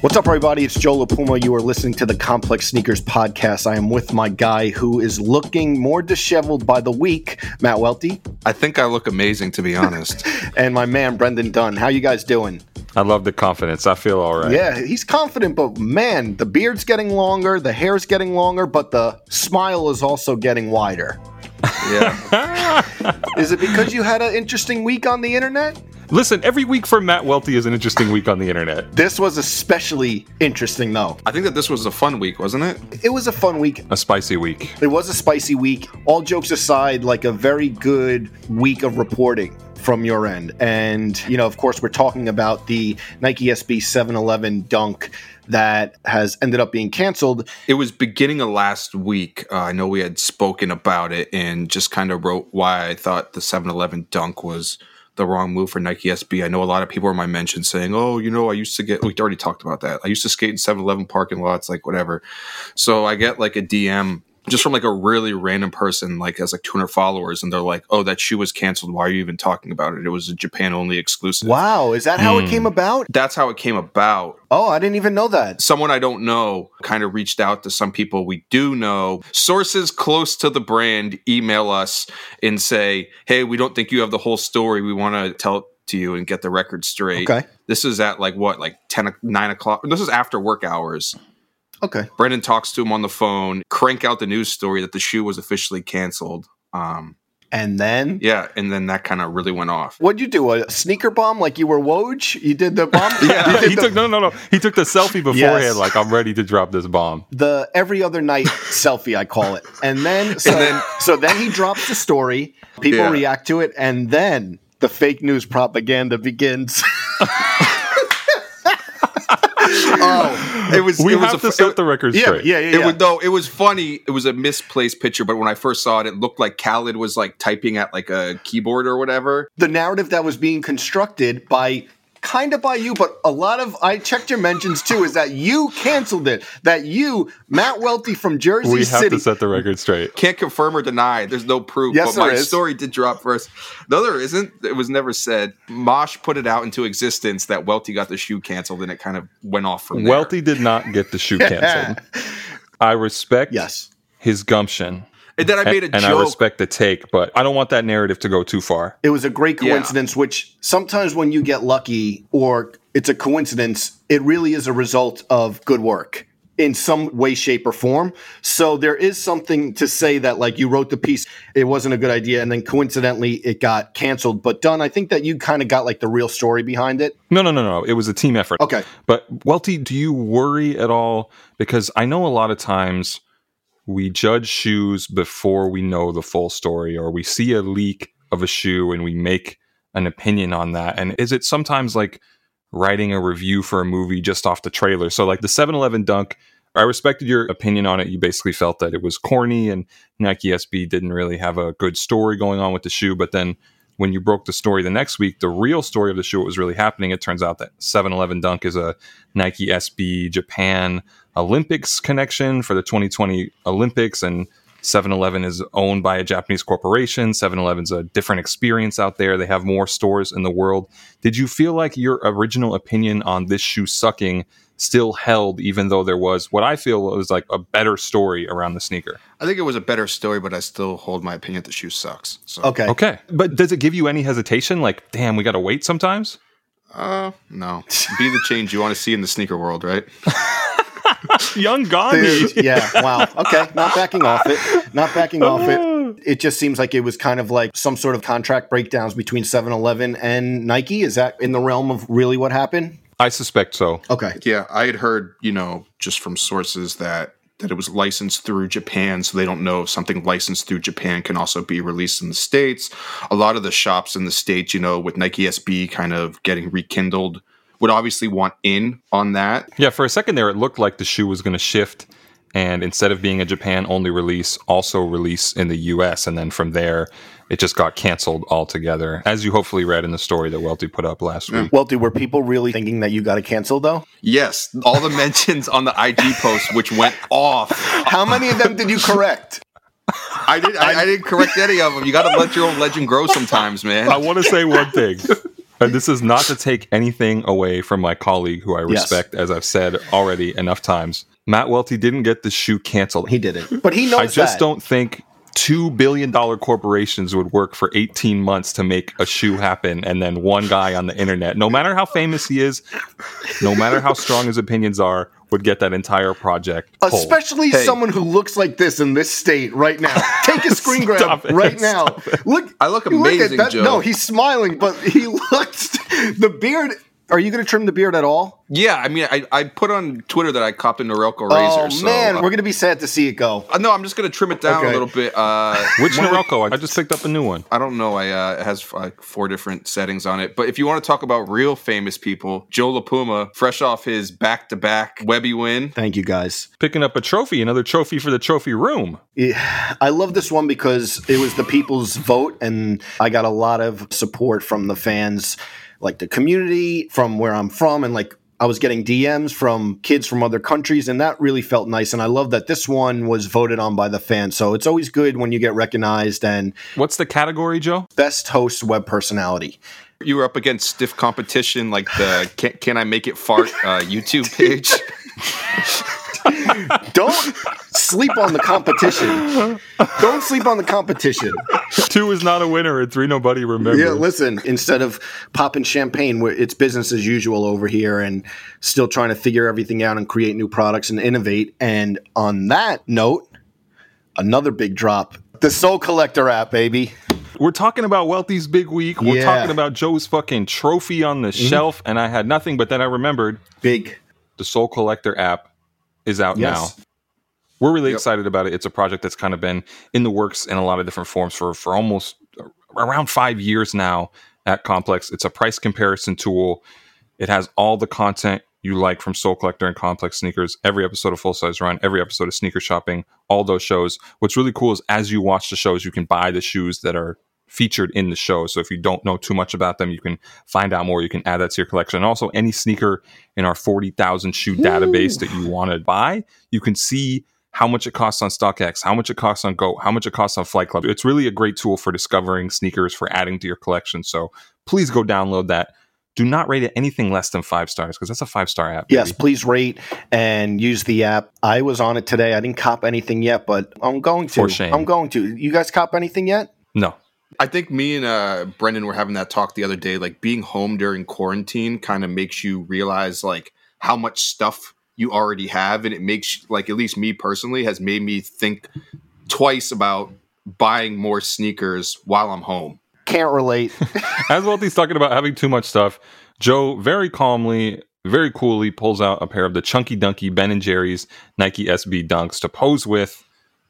What's up, everybody? It's Joe LaPuma. You are listening to the Complex Sneakers Podcast. I am with my guy who is looking more disheveled by the week, Matt Welty, I think I look amazing, to be honest. and my man, Brendan Dunne. How you guys doing? I love the confidence. I feel all right. Yeah, he's confident, but man, the beard's getting longer, the hair's getting longer, but the smile is also getting wider. yeah. Is it because you had an interesting week on the internet? Listen, every week for Matt Welty is an interesting week on the internet. This was especially interesting, though. I think that this was a fun week, wasn't it? It was a fun week. A spicy week. It was a spicy week. All jokes aside, like a very good week of reporting from your end. And, you know, of course, we're talking about the Nike SB 711 dunk that has ended up being canceled. It was beginning of last week. Uh, I know we had spoken about it and just kind of wrote why I thought the 711 dunk was the wrong move for Nike SB. I know a lot of people in my mention saying, "Oh, you know, I used to get." We already talked about that. I used to skate in 7-Eleven parking lots, like whatever. So I get like a DM just from like a really random person, like has like 200 followers, and they're like, "Oh, that shoe was canceled. Why are you even talking about it? It was a Japan only exclusive." Wow, is that how it came mm. about? That's how it came about. Oh, I didn't even know that. Someone I don't know kind of reached out to some people we do know. Sources close to the brand email us and say, "Hey, we don't think you have the whole story. We want to tell." it To you and get the record straight. Okay. This is at like what, like 10, 9 o'clock. This is after work hours. Okay. Brendan talks to him on the phone, crank out the news story that the shoe was officially canceled. Um, And then yeah, and then that kind of really went off. what'd you do? A sneaker bomb like you were Woj? You did the bomb? Yeah, he the, took no no no. He took the selfie beforehand, Yes. like I'm ready to drop this bomb. the every other night selfie, I call it. And then so, And then- so then he drops the story, people Yeah. react to it, and then the fake news propaganda begins. Oh, it was. We it was have a, to set the record yeah, straight. yeah, yeah, It yeah. was though. It was funny. It was a misplaced picture, but when I first saw it, it looked like Khaled was like typing at like a keyboard or whatever. the narrative that was being constructed by kind of by you, but a lot of I checked your mentions too, is that you canceled it. That you, Matt Welty from Jersey We have City. to set the record straight. Can't confirm or deny. There's no proof. Yes, but my there is. story did drop first. No, there isn't. It was never said. Mosh put it out into existence that Welty got the shoe canceled, and it kind of went off from there. Welty did not get the shoe canceled. I respect yes. his gumption. And then I made a joke. and I respect the take, but I don't want that narrative to go too far. It was a great Yeah. coincidence, which sometimes when you get lucky or it's a coincidence, it really is a result of good work in some way, shape, or form. So there is something to say that, like, you wrote the piece, it wasn't a good idea, and then coincidentally it got canceled. But, Dunne, I think that you kind of got like the real story behind it. No, no, no, no. It was a team effort. Okay. But Welty, do you worry at all? Because I know a lot of times we judge shoes before we know the full story, or we see a leak of a shoe and we make an opinion on that. And is it sometimes like writing a review for a movie just off the trailer? So, like the 7 Eleven dunk, I respected your opinion on it. You basically felt that it was corny and Nike SB didn't really have a good story going on with the shoe. But then when you broke the story the next week, the real story of the shoe, was really happening, it turns out that 7 Eleven Dunk is a Nike SB Japan Olympics connection for the 2020 Olympics. And 7 Eleven is owned by a Japanese corporation. 7 Eleven's a different experience out there. They have more stores in the world. Did you feel like your original opinion on this shoe sucking still held, even though there was what I feel was like a better story around the sneaker? I think it was a better story, but I still hold my opinion that the shoe sucks. So, Okay. Okay. But does it give you any hesitation? Like, damn, we got to wait sometimes? uh, no, be the change you want to see in the sneaker world, right? Young Gandhi. Dude, yeah, wow. Okay, not backing off it. Not backing off it. It just seems like it was kind of like some sort of contract breakdowns between 7-Eleven and Nike. Is that in the realm of really what happened? I suspect so. Okay. Yeah, I had heard, you know, just from sources that that it was licensed through Japan, so they don't know if something licensed through Japan can also be released in the states. A lot of the shops in the states, you know, with Nike SB kind of getting rekindled, would obviously want in on that. Yeah, for a second there, it looked like the shoe was going to shift. And instead of being a Japan only release, also release in the US. And then from there, it just got canceled altogether, as you hopefully read in the story that Welty put up last week. Welty, were people really thinking that you got it canceled though? Yes, all the mentions on the IG post, which went off. How many of them did you correct? I did. I, I didn't correct any of them. You got to let your own legend grow sometimes, man. I want to say one thing. And this is not to take anything away from my colleague, who I Yes. respect, as I've said already enough times. Matt Welty didn't get the shoe canceled. He didn't, but he knows I just that. don't think two billion dollar corporations would work for 18 months to make a shoe happen and then one guy on the internet no matter how famous he is no matter how strong his opinions are would get that entire project pulled. Especially Hey. someone who looks like this in this state right now. Take a screen grab it. right now. Look, I look you at amazing, that- Joe. No, he's smiling, but he looks the beard. Are you going to trim the beard at all? Yeah, I mean, I, I put on Twitter that I copped a Norelco razor. oh so, man, uh, we're going to be sad to see it go. uh, no, I'm just gonna trim it down Okay. a little bit. Uh, which Norelco? I just picked up a new one I don't know. I uh, it has like four different settings on it. But if you want to talk about real famous people, Joe LaPuma, fresh off his back-to-back Webby win. Thank you guys. picking up a trophy another trophy for the trophy room Yeah, I love this one because it was the people's vote, and I got a lot of support from the fans, like the community, from where I'm from, and like I was getting DMs from kids from other countries, and that really felt nice. And I love that this one was voted on by the fans. So it's always good when you get recognized and what's the category joe best host web personality. You were up against stiff competition, like the "Can, Can I Make It Fart" uh, YouTube page. Don't sleep on the competition. Don't sleep on the competition. two is not a winner and three nobody remembers Yeah, listen, instead of popping champagne, it's business as usual over here and still trying to figure everything out and create new products and innovate. And on that note, another big drop the Sole Collector app, baby. We're talking about Welty's big week. We're Yeah. talking about Joe's fucking trophy on the mm-hmm. shelf, and I had nothing. But then I remembered Big. The Sole Collector app is out Yes. now. We're really excited about it. It's a project that's kind of been in the works in a lot of different forms for for almost uh, around five years now at Complex. It's a price comparison tool. It has all the content you like from Sole Collector and Complex Sneakers. Every episode of Full Size Run, every episode of Sneaker Shopping, all those shows. What's really cool is as you watch the shows, you can buy the shoes that are featured in the show. So if you don't know too much about them, you can find out more. You can add that to your collection. And also, any sneaker in our 40,000 shoe database that you want to buy, you can see how much it costs on StockX, how much it costs on GOAT, how much it costs on Flight Club. It's really a great tool for discovering sneakers, for adding to your collection. So please go download that. Do not rate it anything less than five stars because that's a five star app. Yes, please rate and use the app. I was on it today. I didn't cop anything yet, but I'm going to. For shame. I'm going to. You guys cop anything yet? No. I think me and uh, Brendan were having that talk the other day. Like being home during quarantine kind of makes you realize like how much stuff you already have, and it makes like at least me personally has made me think twice about buying more sneakers while I'm home. Can't relate. As Welty's talking about having too much stuff, Joe very calmly, very coolly pulls out a pair of the Chunky Dunky Ben and Jerry's Nike SB Dunks to pose with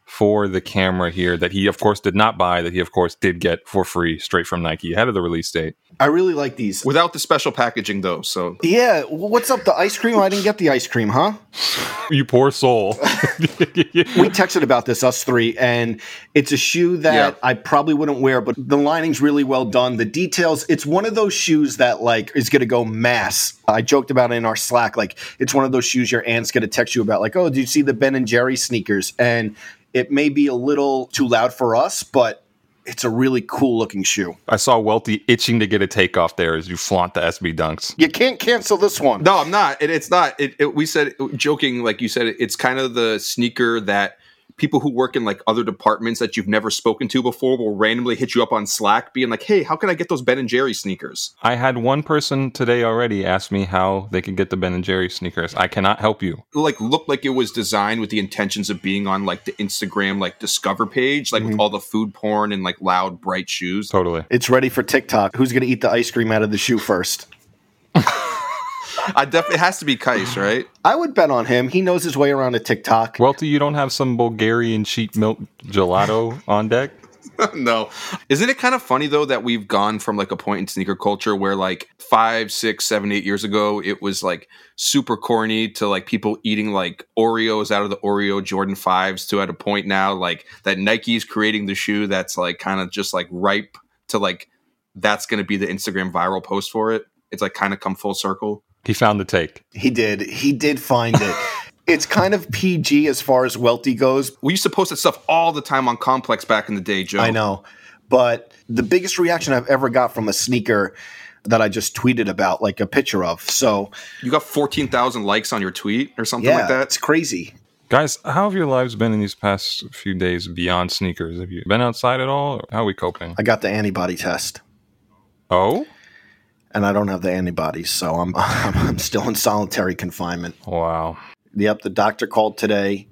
for the camera here that he of course did not buy that he of course did get for free straight from Nike ahead of the release date. I really like these. Without the special packaging though, so Yeah, what's up? The ice cream? I didn't get the ice cream, huh? You poor soul. we texted about this, us three, and it's a shoe that Yeah. I probably wouldn't wear, but the lining's really well done. The details, it's one of those shoes that like is gonna go mass. I joked about it in our Slack, like it's one of those shoes your aunt's gonna text you about, like, oh, did you see the Ben and Jerry sneakers? And it may be a little too loud for us, but it's a really cool looking shoe. I saw Welty itching to get a takeoff there as you flaunt the SB Dunks. You can't cancel this one. No, I'm not. It, it's not. It, it, we said joking, like you said. It's kind of the sneaker that people who work in like other departments that you've never spoken to before will randomly hit you up on Slack, being like, "Hey, how can I get those Ben and Jerry sneakers?" I had one person today already ask me how they could get the Ben and Jerry sneakers. I cannot help you. Like, looked like it was designed with the intentions of being on like the Instagram like discover page, like with mm-hmm. all the food porn and like loud bright shoes. Totally. It's ready for TikTok. Who's gonna eat the ice cream out of the shoe first? I definitely it has to be Kais, right? I would bet on him. He knows his way around a TikTok. Welty, you don't have some Bulgarian sheep milk gelato on deck? no. Isn't it kind of funny though that we've gone from like a point in sneaker culture where like five, six, seven, eight years ago it was like super corny to like people eating like Oreos out of the Oreo Jordan fives to at a point now like that Nike's creating the shoe that's like kind of just like ripe to like that's gonna be the Instagram viral post for it. It's like kind of come full circle. He found the take. He did. He did find it. it's kind of PG as far as Welty goes. We used to post that stuff all the time on Complex back in the day, Joe. I know. But the biggest reaction I've ever got from a sneaker that I just tweeted about, like a picture of. So You got 14,000 likes on your tweet or something yeah, like that? it's crazy. Guys, how have your lives been in these past few days beyond sneakers? Have you been outside at all? Or how are we coping? I got the antibody test. Oh, and I don't have the antibodies, so I'm I'm still in solitary confinement. wow. Yep, the doctor called today.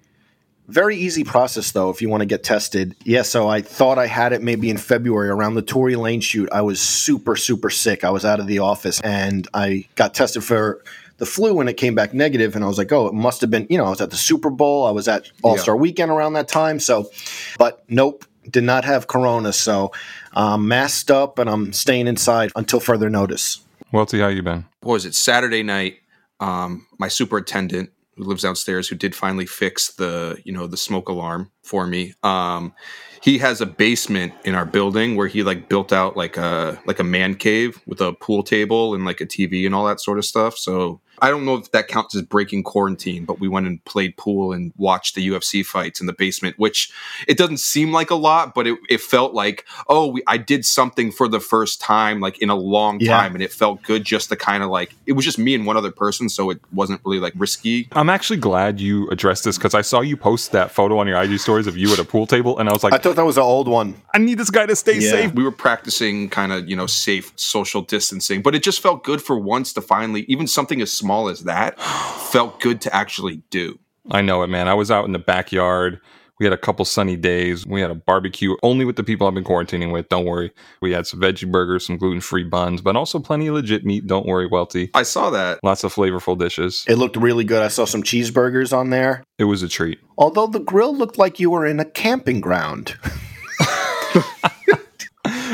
Very easy process though if you want to get tested. Yeah, so I thought I had it maybe in February around the Tory Lanez shoot. I was super super sick. I was out of the office and I got tested for the flu and it came back negative and I was like, "Oh, it must have been, you know, I was at the Super Bowl, I was at All-Star weekend around that time." So, but nope, did not have corona, so I'm masked up and I'm staying inside until further notice. Welty, how you been? what was it saturday night um my superintendent who lives downstairs who did finally fix the you know the smoke alarm for me um he has a basement in our building where he like built out like a like a man cave with a pool table and like a tv and all that sort of stuff so i don't know if that counts as breaking quarantine but we went and played pool and watched the ufc fights in the basement which it doesn't seem like a lot but it, it felt like oh we, i did something for the first time like in a long Yeah. time and it felt good just to kind of like it was just me and one other person so it wasn't really like risky I'm actually glad you addressed this because I saw you post that photo on your IG stories of you at a pool table, and I was like, I I, thought that was an old one. I need this guy to stay Yeah. safe. we were practicing kind of you know safe social distancing but it just felt good for once to finally even something as small as that felt good to actually do I know it, man. I was out in the backyard. We had a couple sunny days. We had a barbecue only with the people I've been quarantining with. Don't worry. We had some veggie burgers, some gluten free buns, but also plenty of legit meat. Don't worry, Welty. i saw that Lots of flavorful dishes. It looked really good. I saw some cheeseburgers on there. It was a treat. Although the grill looked like you were in a camping ground.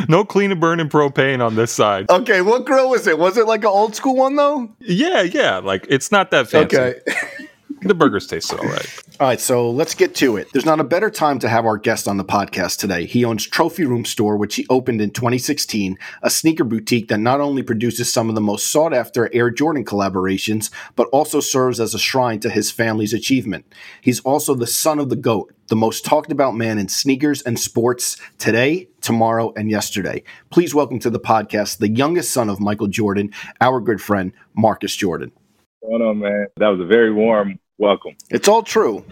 No clean and burn burning propane on this side. Okay, what grill was it? Was it like an old school one though? Yeah, yeah. Like it's not that fancy. Okay. The burgers tasted all right. All right, so let's get to it. There's not a better time to have our guest on the podcast today. He owns Trophy Room Store, which he opened in 2016, a sneaker boutique that not only produces some of the most sought after Air Jordan collaborations, but also serves as a shrine to his family's achievement. He's also the son of the GOAT, the most talked about man in sneakers and sports today, tomorrow, and yesterday. Please welcome to the podcast the youngest son of Michael Jordan, our good friend, Marcus Jordan. going on, man? That was a very warm welcome. It's all true.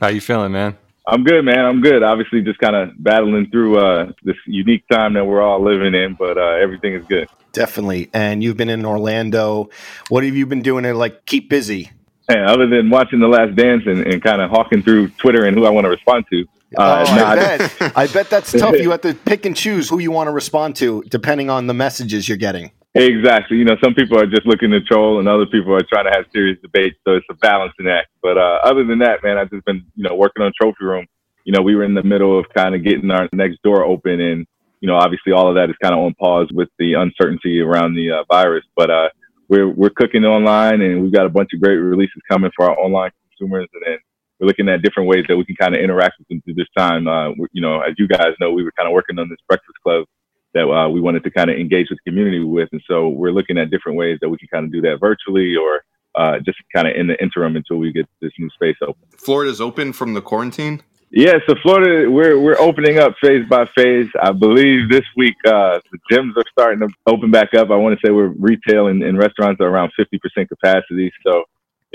How you feeling, man? I'm good, man. I'm good. Obviously, just kind of battling through uh, this unique time that we're all living in, but uh, everything is good. Definitely. And you've been in Orlando. What have you been doing to like keep busy? And other than watching The Last Dance and, and kind of hawking through Twitter and who I want to respond to, uh, oh, nah, I bet. I bet that's tough. You have to pick and choose who you want to respond to depending on the messages you're getting. exactly. You know, some people are just looking to troll, and other people are trying to have serious debates. So it's a balancing act. But uh, other than that, man, I've just been you know working on Trophy Room. You know, we were in the middle of kind of getting our next door open, and you know, obviously all of that is kind of on pause with the uncertainty around the uh, virus. But uh, we're we're cooking online, and we've got a bunch of great releases coming for our online consumers, and then we're looking at different ways that we can kind of interact with them through this time. Uh, you know, as you guys know, we were kind of working on this breakfast club that uh, we wanted to kind of engage with the community with, and so we're looking at different ways that we can kind of do that virtually or uh, just kind of in the interim until we get this new space open. florida's open from the quarantine Yeah, so Florida, we're we're opening up phase by phase. I believe this week uh, the gyms are starting to open back up. I want to say we're retail and, and restaurants are around fifty percent capacity. So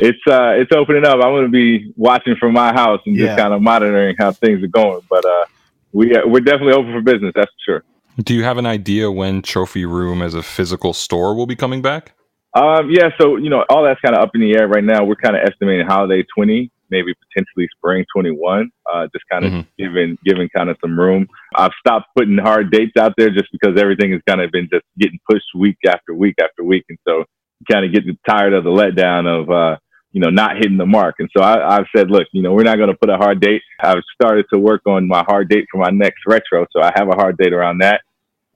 it's uh, it's opening up. I'm going to be watching from my house and Yeah. just kind of monitoring how things are going. But uh, we we're definitely open for business. That's for sure. Do you have an idea when Trophy Room as a physical store will be coming back? Um, yeah, so you know, all that's kind of up in the air right now. We're kind of estimating holiday 20, maybe potentially spring 21. Uh, just kind of Mhm. giving giving kind of some room. I've stopped putting hard dates out there just because everything has kind of been just getting pushed week after week after week, and so kind of getting tired of the letdown of uh, you know not hitting the mark. And so I, I've said, look, you know, we're not going to put a hard date. I've started to work on my hard date for my next retro, so I have a hard date around that.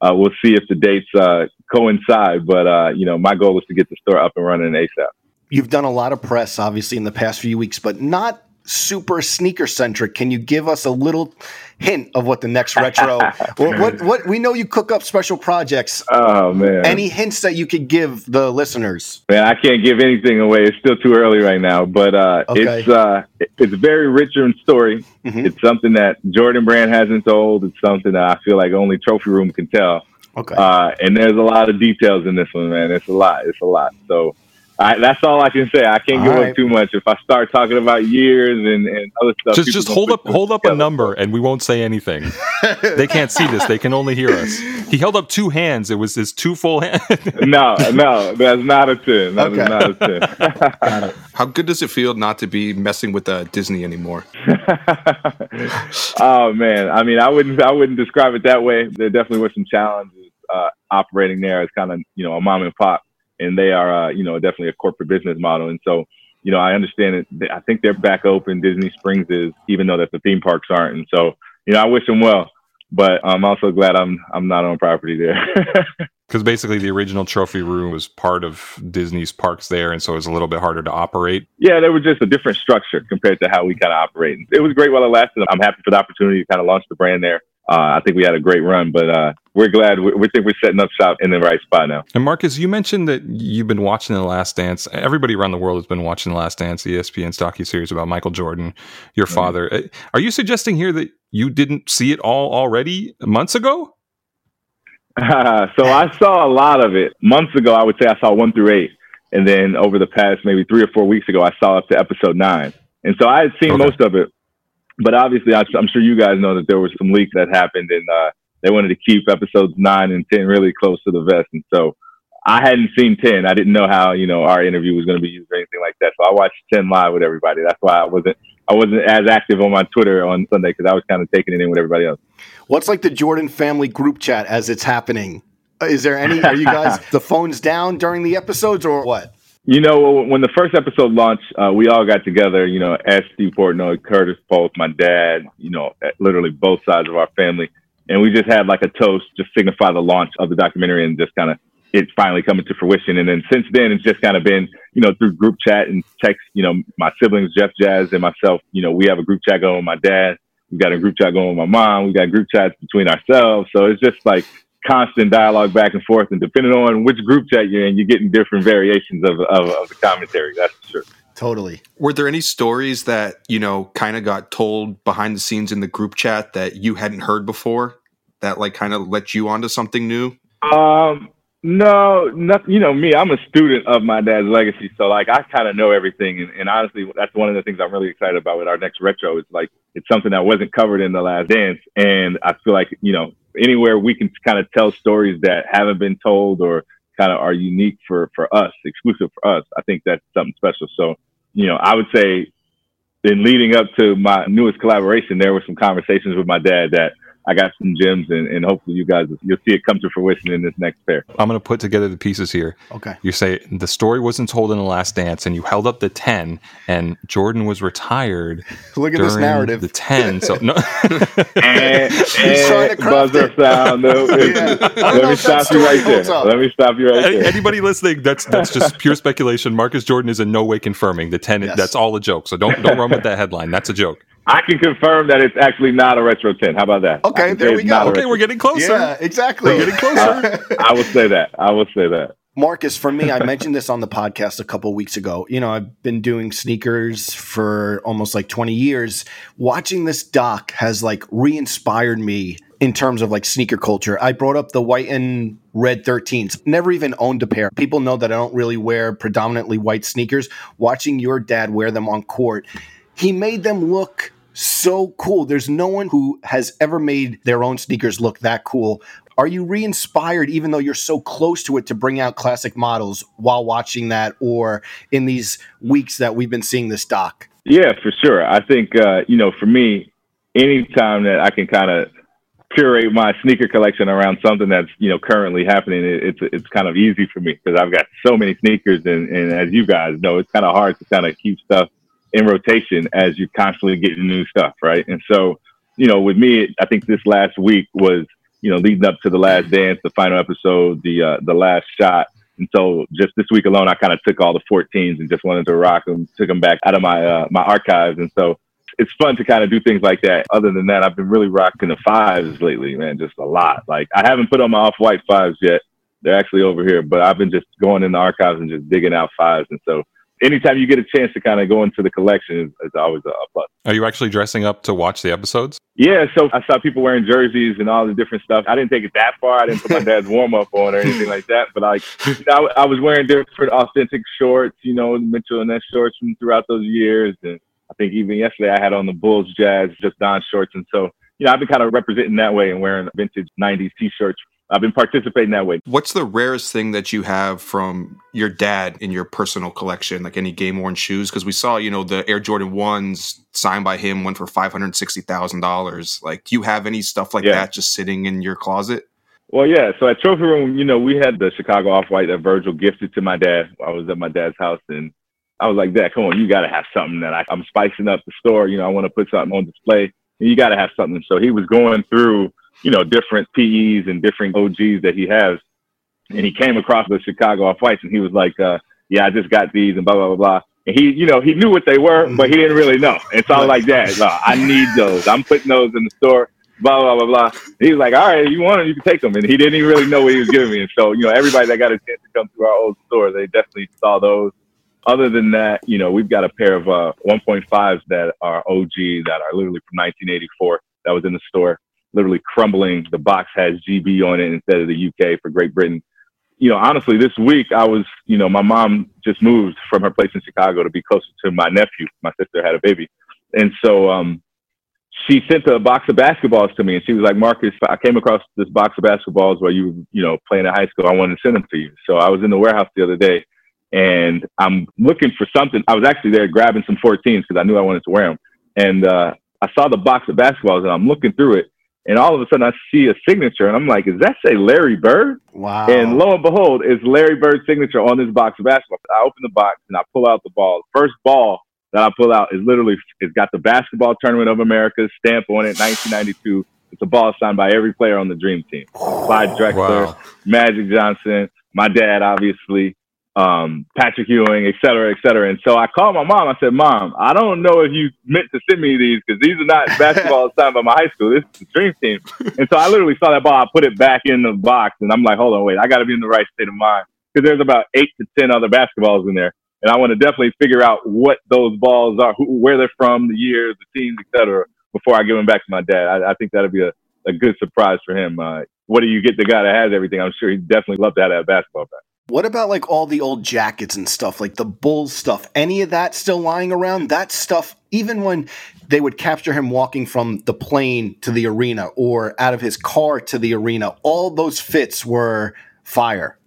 Uh, we'll see if the dates uh, coincide, but uh, you know, my goal is to get the store up and running ASAP. You've done a lot of press, obviously, in the past few weeks, but not super sneaker centric. Can you give us a little hint of what the next retro? what, what what we know you cook up special projects. Oh man, Any hints that you could give the listeners? man, I can't give anything away. It's still too early right now, but uh, Okay. it's uh, it's very rich in story. Mhm. It's something that Jordan Brand hasn't told. It's something that I feel like only Trophy Room can tell. Okay. Uh, and there's a lot of details in this one, man. It's a lot. It's a lot. So I, that's all I can say. I can't All give right. up too much. If I start talking about years and, and other stuff, Just just hold up hold up a number and we won't say anything. they can't see this. They can only hear us. He held up two hands. It was his two full hands. No, no, that's not a ten. That is Okay. not a ten. How good does it feel not to be messing with uh, Disney anymore? oh man, I mean, I wouldn't, I wouldn't describe it that way. There definitely were some challenges uh, operating there as kind of, you know, a mom and pop, and they are, uh, you know, definitely a corporate business model. And so, you know, I understand it. I think they're back open. Disney Springs is, even though that the theme parks aren't. And so, you know, I wish them well, but I'm also glad I'm, I'm not on property there. Because basically, the original trophy room was part of Disney's parks there, and so it was a little bit harder to operate. Yeah, they were just a different structure compared to how we kind of operate. It was great while it lasted. I'm happy for the opportunity to kind of launch the brand there. Uh, I think we had a great run, but uh, we're glad. We, we think we're setting up shop in the right spot now. And Marcus, you mentioned that you've been watching The Last Dance. Everybody around the world has been watching The Last Dance, ESPN's docu-series about Michael Jordan, your father. Uh, Are you suggesting here that you didn't see it all already months ago? so I saw a lot of it months ago. I would say I saw one through eight, and then over the past maybe three or four weeks ago, I saw up to episode nine. And so I had seen Okay. most of it, but obviously, I, I'm sure you guys know that there were some leaks that happened, and uh, they wanted to keep episodes nine and ten really close to the vest. And so I hadn't seen ten. I didn't know how you know our interview was going to be used or anything like that. So I watched ten live with everybody. That's why I wasn't I wasn't as active on my Twitter on Sunday because I was kind of taking it in with everybody else. What's like the Jordan family group chat as it's happening? Is there any? Are you guys the phones down during the episodes or what? You know, when the first episode launched, uh, we all got together. You know, as Steve Portnoy, Curtis Polk, my dad. You know, literally both sides of our family, and we just had like a toast, just signify the launch of the documentary, and just kind of it's finally coming to fruition. And then since then, it's just kind of been, you know, through group chat and text. You know, my siblings, Jeff Jazz, and myself. You know, we have a group chat going with my dad. We've got a group chat going with my mom. We've got group chats between ourselves. So it's just like constant dialogue back and forth. And depending on which group chat you're in, you're getting different variations of, of, of the commentary. That's for sure. Totally. Were there any stories that, you know, kind of got told behind the scenes in the group chat that you hadn't heard before that like kind of let you onto something new? Um, no, not, you know me. I'm a student of my dad's legacy, so like I kind of know everything. And, and honestly, that's one of the things I'm really excited about with our next retro. It's like it's something that wasn't covered in the last dance, and I feel like you know anywhere we can kind of tell stories that haven't been told or kind of are unique for for us, exclusive for us. I think that's something special. So you know, I would say in leading up to my newest collaboration, there were some conversations with my dad that I got some gems, and, and hopefully you guys you'll see it come to fruition in this next pair. I'm going to put together the pieces here. Okay. You say the story wasn't told in the last dance, and you held up the 10, and Jordan was retired Look at this narrative. the 10. So, no. And, He's trying to and craft buzzer it. sound. No, Yeah. I don't know Let me stop you right there. up. Let me stop you right Any- there. Anybody listening, that's that's just pure speculation. Marcus Jordan is in no way confirming the 10. Yes. That's all a joke. So don't don't run with that headline. That's a joke. I can confirm that it's actually not a retro 10. How about that? Okay, there we go. Okay, retro. we're getting closer. Yeah, exactly. We're getting closer. I will say that. I will say that. Marcus, for me, I mentioned this on the podcast a couple weeks ago. You know, I've been doing sneakers for almost like 20 years. Watching this doc has like re inspired me in terms of like sneaker culture. I brought up the white and red 13s, never even owned a pair. People know that I don't really wear predominantly white sneakers. Watching your dad wear them on court, he made them look so cool. There's no one who has ever made their own sneakers look that cool. Are you re inspired, even though you're so close to it, to bring out classic models while watching that or in these weeks that we've been seeing this doc? Yeah, for sure. I think, uh, you know, for me, anytime that I can kind of curate my sneaker collection around something that's, you know, currently happening, it, it's, it's kind of easy for me because I've got so many sneakers. And, and as you guys know, it's kind of hard to kind of keep stuff in rotation as you're constantly getting new stuff. Right. And so, you know, with me, I think this last week was, you know, leading up to the last dance, the final episode, the, uh, the last shot. And so just this week alone, I kind of took all the 14s and just wanted to rock them, took them back out of my, uh, my archives. And so it's fun to kind of do things like that. Other than that, I've been really rocking the fives lately, man, just a lot. Like I haven't put on my off white fives yet. They're actually over here, but I've been just going in the archives and just digging out fives. And so anytime you get a chance to kind of go into the collection is, is always a, a plus. Are you actually dressing up to watch the episodes? Yeah, so I saw people wearing jerseys and all the different stuff. I didn't take it that far. I didn't put my dad's warm up on or anything like that. But like, you know, I, I was wearing different authentic shorts, you know, Mitchell and Ness shorts from throughout those years. And I think even yesterday I had on the Bulls Jazz just Don shorts. And so, you know, I've been kind of representing that way and wearing vintage 90s t-shirts I've been participating that way. What's the rarest thing that you have from your dad in your personal collection, like any game worn shoes? Because we saw, you know, the Air Jordan ones signed by him went for five hundred sixty thousand dollars. Like, do you have any stuff like yeah. that just sitting in your closet? Well, yeah. So at Trophy Room, you know, we had the Chicago Off White that Virgil gifted to my dad. I was at my dad's house and I was like, Dad, come on, you got to have something that I, I'm spicing up the store. You know, I want to put something on display. And you got to have something. So he was going through you know, different PEs and different OGs that he has. And he came across the Chicago Off Whites and he was like, uh, yeah, I just got these and blah, blah, blah, blah. And he, you know, he knew what they were, but he didn't really know. It's all like that. No, I need those. I'm putting those in the store, blah, blah, blah, blah. he was like, all right, you want them, you can take them. And he didn't even really know what he was giving me. And so, you know, everybody that got a chance to come through our old store, they definitely saw those. Other than that, you know, we've got a pair of uh, 1.5s that are OG that are literally from 1984 that was in the store literally crumbling. The box has GB on it instead of the UK for Great Britain. You know, honestly, this week I was, you know, my mom just moved from her place in Chicago to be closer to my nephew. My sister had a baby. And so um, she sent a box of basketballs to me and she was like, Marcus, I came across this box of basketballs while you were, you know, playing at high school. I wanted to send them to you. So I was in the warehouse the other day and I'm looking for something. I was actually there grabbing some 14s because I knew I wanted to wear them. And uh, I saw the box of basketballs and I'm looking through it and all of a sudden I see a signature, and I'm like, "Is that say Larry Bird?" Wow! And lo and behold, it's Larry Bird's signature on this box of basketball. I open the box and I pull out the ball. First ball that I pull out is literally it's got the Basketball Tournament of America stamp on it, 1992. It's a ball signed by every player on the Dream Team: Clyde Drexler, wow. Magic Johnson, my dad, obviously, um, Patrick Ewing, et cetera, et cetera. And so I called my mom. I said, Mom, I don't know if you meant to send me these because these are not basketball signed by my high school. This is the Dream Team. And so I literally saw that ball. I put it back in the box, and I'm like, hold on, wait, I got to be in the right state of mind because there's about eight to ten other basketballs in there, and I want to definitely figure out what those balls are, who, where they're from, the years, the teams, et cetera, before I give them back to my dad. I, I think that'd be a, a good surprise for him. Uh, what do you get the guy that has everything? I'm sure he'd definitely love to have that basketball back. What about like all the old jackets and stuff, like the Bulls stuff? Any of that still lying around? That stuff, even when they would capture him walking from the plane to the arena or out of his car to the arena, all those fits were fire.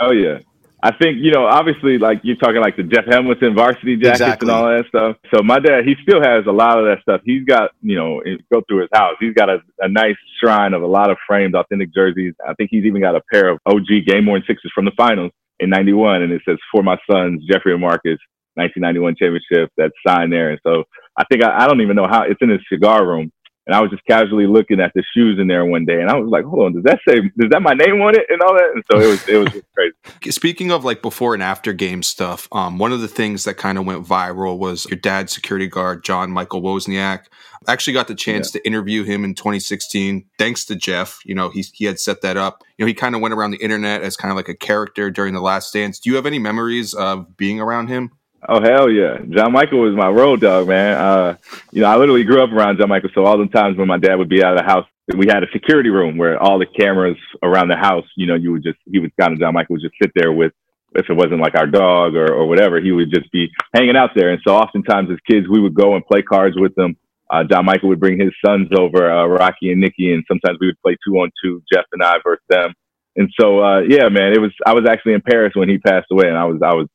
Oh yeah, I think you know, obviously, like you're talking like the Jeff Hamilton varsity jackets exactly. and all that stuff. So my dad, he still has a lot of that stuff. He's got, you know, go through his house. He's got a, a nice shrine of a lot of framed, authentic jerseys. I think he's even got a pair of OG game worn sixes from the finals in '91, and it says for my sons, Jeffrey and Marcus, 1991 championship. That's signed there. And so I think I, I don't even know how it's in his cigar room. And I was just casually looking at the shoes in there one day, and I was like, "Hold on, does that say does that my name on it?" And all that. And so it was it was crazy. Speaking of like before and after game stuff, um, one of the things that kind of went viral was your dad's security guard, John Michael Wozniak. I actually got the chance yeah. to interview him in 2016, thanks to Jeff. You know, he he had set that up. You know, he kind of went around the internet as kind of like a character during the Last Dance. Do you have any memories of being around him? Oh hell yeah, John Michael was my road dog, man. Uh, you know, I literally grew up around John Michael, so all the times when my dad would be out of the house, we had a security room where all the cameras around the house, you know, you would just he would kind of John Michael would just sit there with if it wasn't like our dog or, or whatever, he would just be hanging out there. And so oftentimes as kids, we would go and play cards with them. Uh, John Michael would bring his sons over, uh, Rocky and Nicky, and sometimes we would play two on two, Jeff and I versus them. And so, uh, yeah, man, it was, I was actually in Paris when he passed away and I was, I was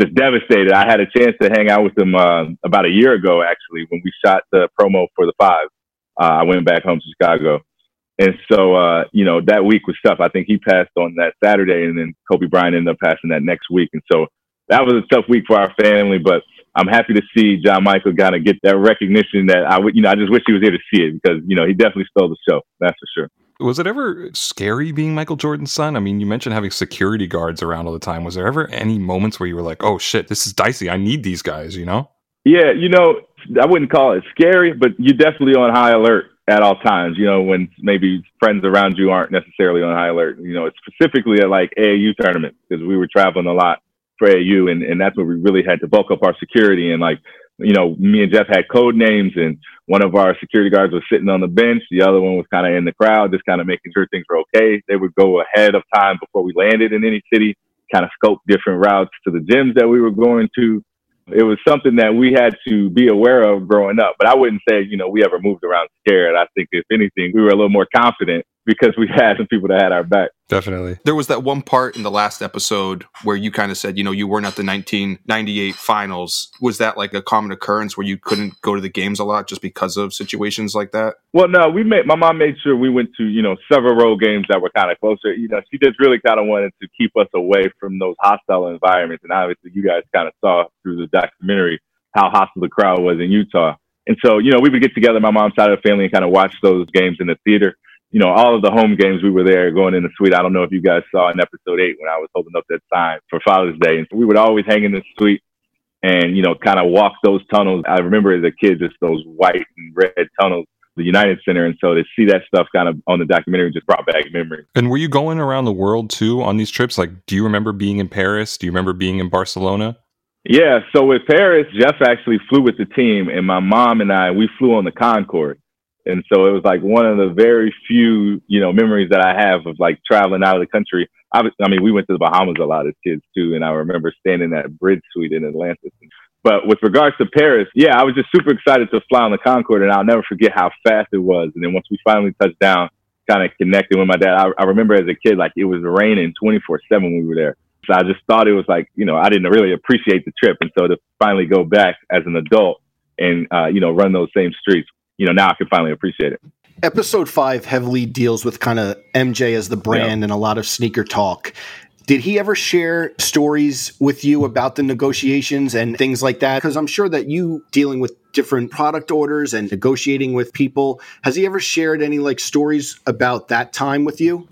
just devastated. I had a chance to hang out with him uh, about a year ago, actually, when we shot the promo for the five. Uh, I went back home to Chicago. And so, uh, you know, that week was tough. I think he passed on that Saturday, and then Kobe Bryant ended up passing that next week. And so that was a tough week for our family, but I'm happy to see John Michael kind of get that recognition that I would, you know, I just wish he was here to see it because, you know, he definitely stole the show. That's for sure. Was it ever scary being Michael Jordan's son? I mean, you mentioned having security guards around all the time. Was there ever any moments where you were like, "Oh shit, this is dicey. I need these guys," you know? Yeah, you know, I wouldn't call it scary, but you're definitely on high alert at all times, you know, when maybe friends around you aren't necessarily on high alert. You know, specifically at like AAU tournaments because we were traveling a lot. for AU, and and that's where we really had to bulk up our security and like you know, me and Jeff had code names, and one of our security guards was sitting on the bench. The other one was kind of in the crowd, just kind of making sure things were okay. They would go ahead of time before we landed in any city, kind of scope different routes to the gyms that we were going to. It was something that we had to be aware of growing up, but I wouldn't say, you know, we ever moved around scared. I think, if anything, we were a little more confident because we had some people that had our back. Definitely. There was that one part in the last episode where you kind of said, you know, you weren't at the 1998 finals. Was that like a common occurrence where you couldn't go to the games a lot just because of situations like that? Well, no, we made, my mom made sure we went to, you know, several road games that were kind of closer. You know, she just really kind of wanted to keep us away from those hostile environments. And obviously, you guys kind of saw through the documentary how hostile the crowd was in Utah. And so, you know, we would get together, my mom's side of the family, and kind of watch those games in the theater you know, all of the home games we were there going in the suite. I don't know if you guys saw in episode eight when I was holding up that sign for Father's Day. And we would always hang in the suite and, you know, kind of walk those tunnels. I remember as a kid, just those white and red tunnels, the United Center. And so to see that stuff kind of on the documentary just brought back memories. And were you going around the world too on these trips? Like, do you remember being in Paris? Do you remember being in Barcelona? Yeah. So with Paris, Jeff actually flew with the team and my mom and I, we flew on the Concorde. And so it was like one of the very few, you know, memories that I have of like traveling out of the country. I, I mean, we went to the Bahamas a lot as kids too, and I remember staying in that bridge suite in Atlantis. But with regards to Paris, yeah, I was just super excited to fly on the Concorde, and I'll never forget how fast it was. And then once we finally touched down, kind of connected with my dad, I, I remember as a kid, like it was raining 24 7 when we were there. So I just thought it was like, you know, I didn't really appreciate the trip. And so to finally go back as an adult and, uh, you know, run those same streets you know, now I can finally appreciate it. Episode five heavily deals with kind of MJ as the brand yeah. and a lot of sneaker talk. Did he ever share stories with you about the negotiations and things like that? Because I'm sure that you dealing with different product orders and negotiating with people, has he ever shared any like stories about that time with you?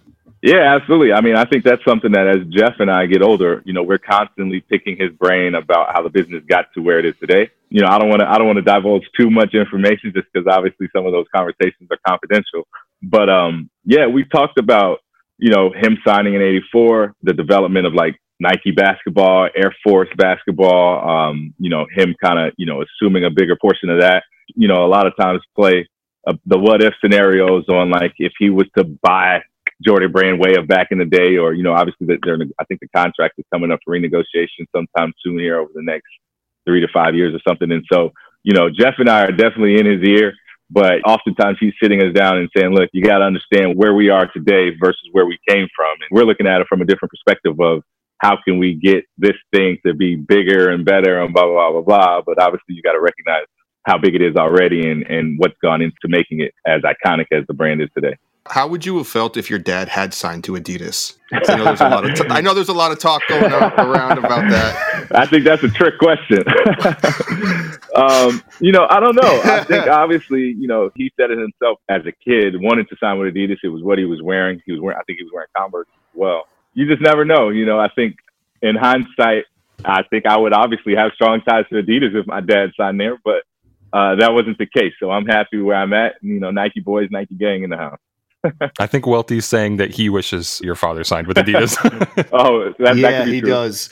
Yeah, absolutely. I mean, I think that's something that as Jeff and I get older, you know, we're constantly picking his brain about how the business got to where it is today. You know, I don't want to I don't want to divulge too much information just because obviously some of those conversations are confidential. But um, yeah, we talked about you know him signing in '84, the development of like Nike basketball, Air Force basketball. Um, you know, him kind of you know assuming a bigger portion of that. You know, a lot of times play uh, the what if scenarios on like if he was to buy Jordan Brand way of back in the day, or you know, obviously that they're I think the contract is coming up for renegotiation sometime soon here over the next three to five years or something. And so, you know, Jeff and I are definitely in his ear, but oftentimes he's sitting us down and saying, "Look, you got to understand where we are today versus where we came from," and we're looking at it from a different perspective of how can we get this thing to be bigger and better and blah blah blah blah blah. But obviously, you got to recognize how big it is already and and what's gone into making it as iconic as the brand is today. How would you have felt if your dad had signed to Adidas? I know there's a lot of t- I know there's a lot of talk going around about that. I think that's a trick question. um, you know, I don't know. I think obviously, you know, he said it himself as a kid, wanted to sign with Adidas. It was what he was wearing. He was wearing. I think he was wearing Converse as well. You just never know. You know, I think in hindsight, I think I would obviously have strong ties to Adidas if my dad signed there, but uh, that wasn't the case. So I'm happy where I'm at. You know, Nike boys, Nike gang in the house. I think Welty's saying that he wishes your father signed with Adidas. oh, that, yeah, that he true. does.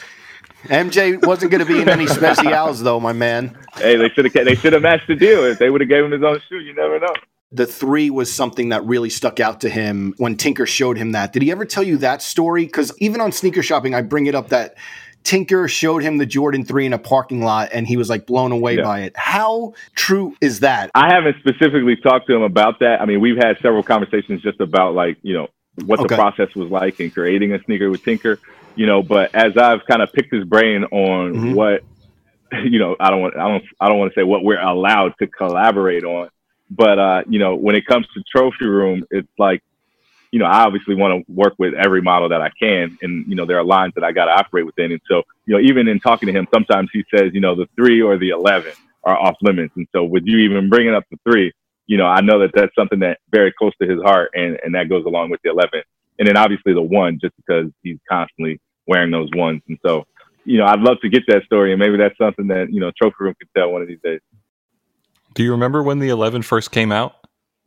MJ wasn't going to be in any specials though, my man. Hey, they should have they should have matched the deal. If they would have gave him his own shoe, you never know. The three was something that really stuck out to him when Tinker showed him that. Did he ever tell you that story? Because even on sneaker shopping, I bring it up that Tinker showed him the Jordan 3 in a parking lot and he was like blown away yeah. by it. How true is that? I haven't specifically talked to him about that. I mean, we've had several conversations just about like, you know, what okay. the process was like in creating a sneaker with Tinker, you know, but as I've kind of picked his brain on mm-hmm. what you know, I don't want I don't I don't want to say what we're allowed to collaborate on, but uh, you know, when it comes to trophy room, it's like you know, I obviously want to work with every model that I can. And, you know, there are lines that I got to operate within. And so, you know, even in talking to him, sometimes he says, you know, the three or the 11 are off limits. And so with you even bringing up the three, you know, I know that that's something that very close to his heart and, and that goes along with the 11. And then obviously the one, just because he's constantly wearing those ones. And so, you know, I'd love to get that story and maybe that's something that, you know, Trophy Room could tell one of these days. Do you remember when the 11 first came out?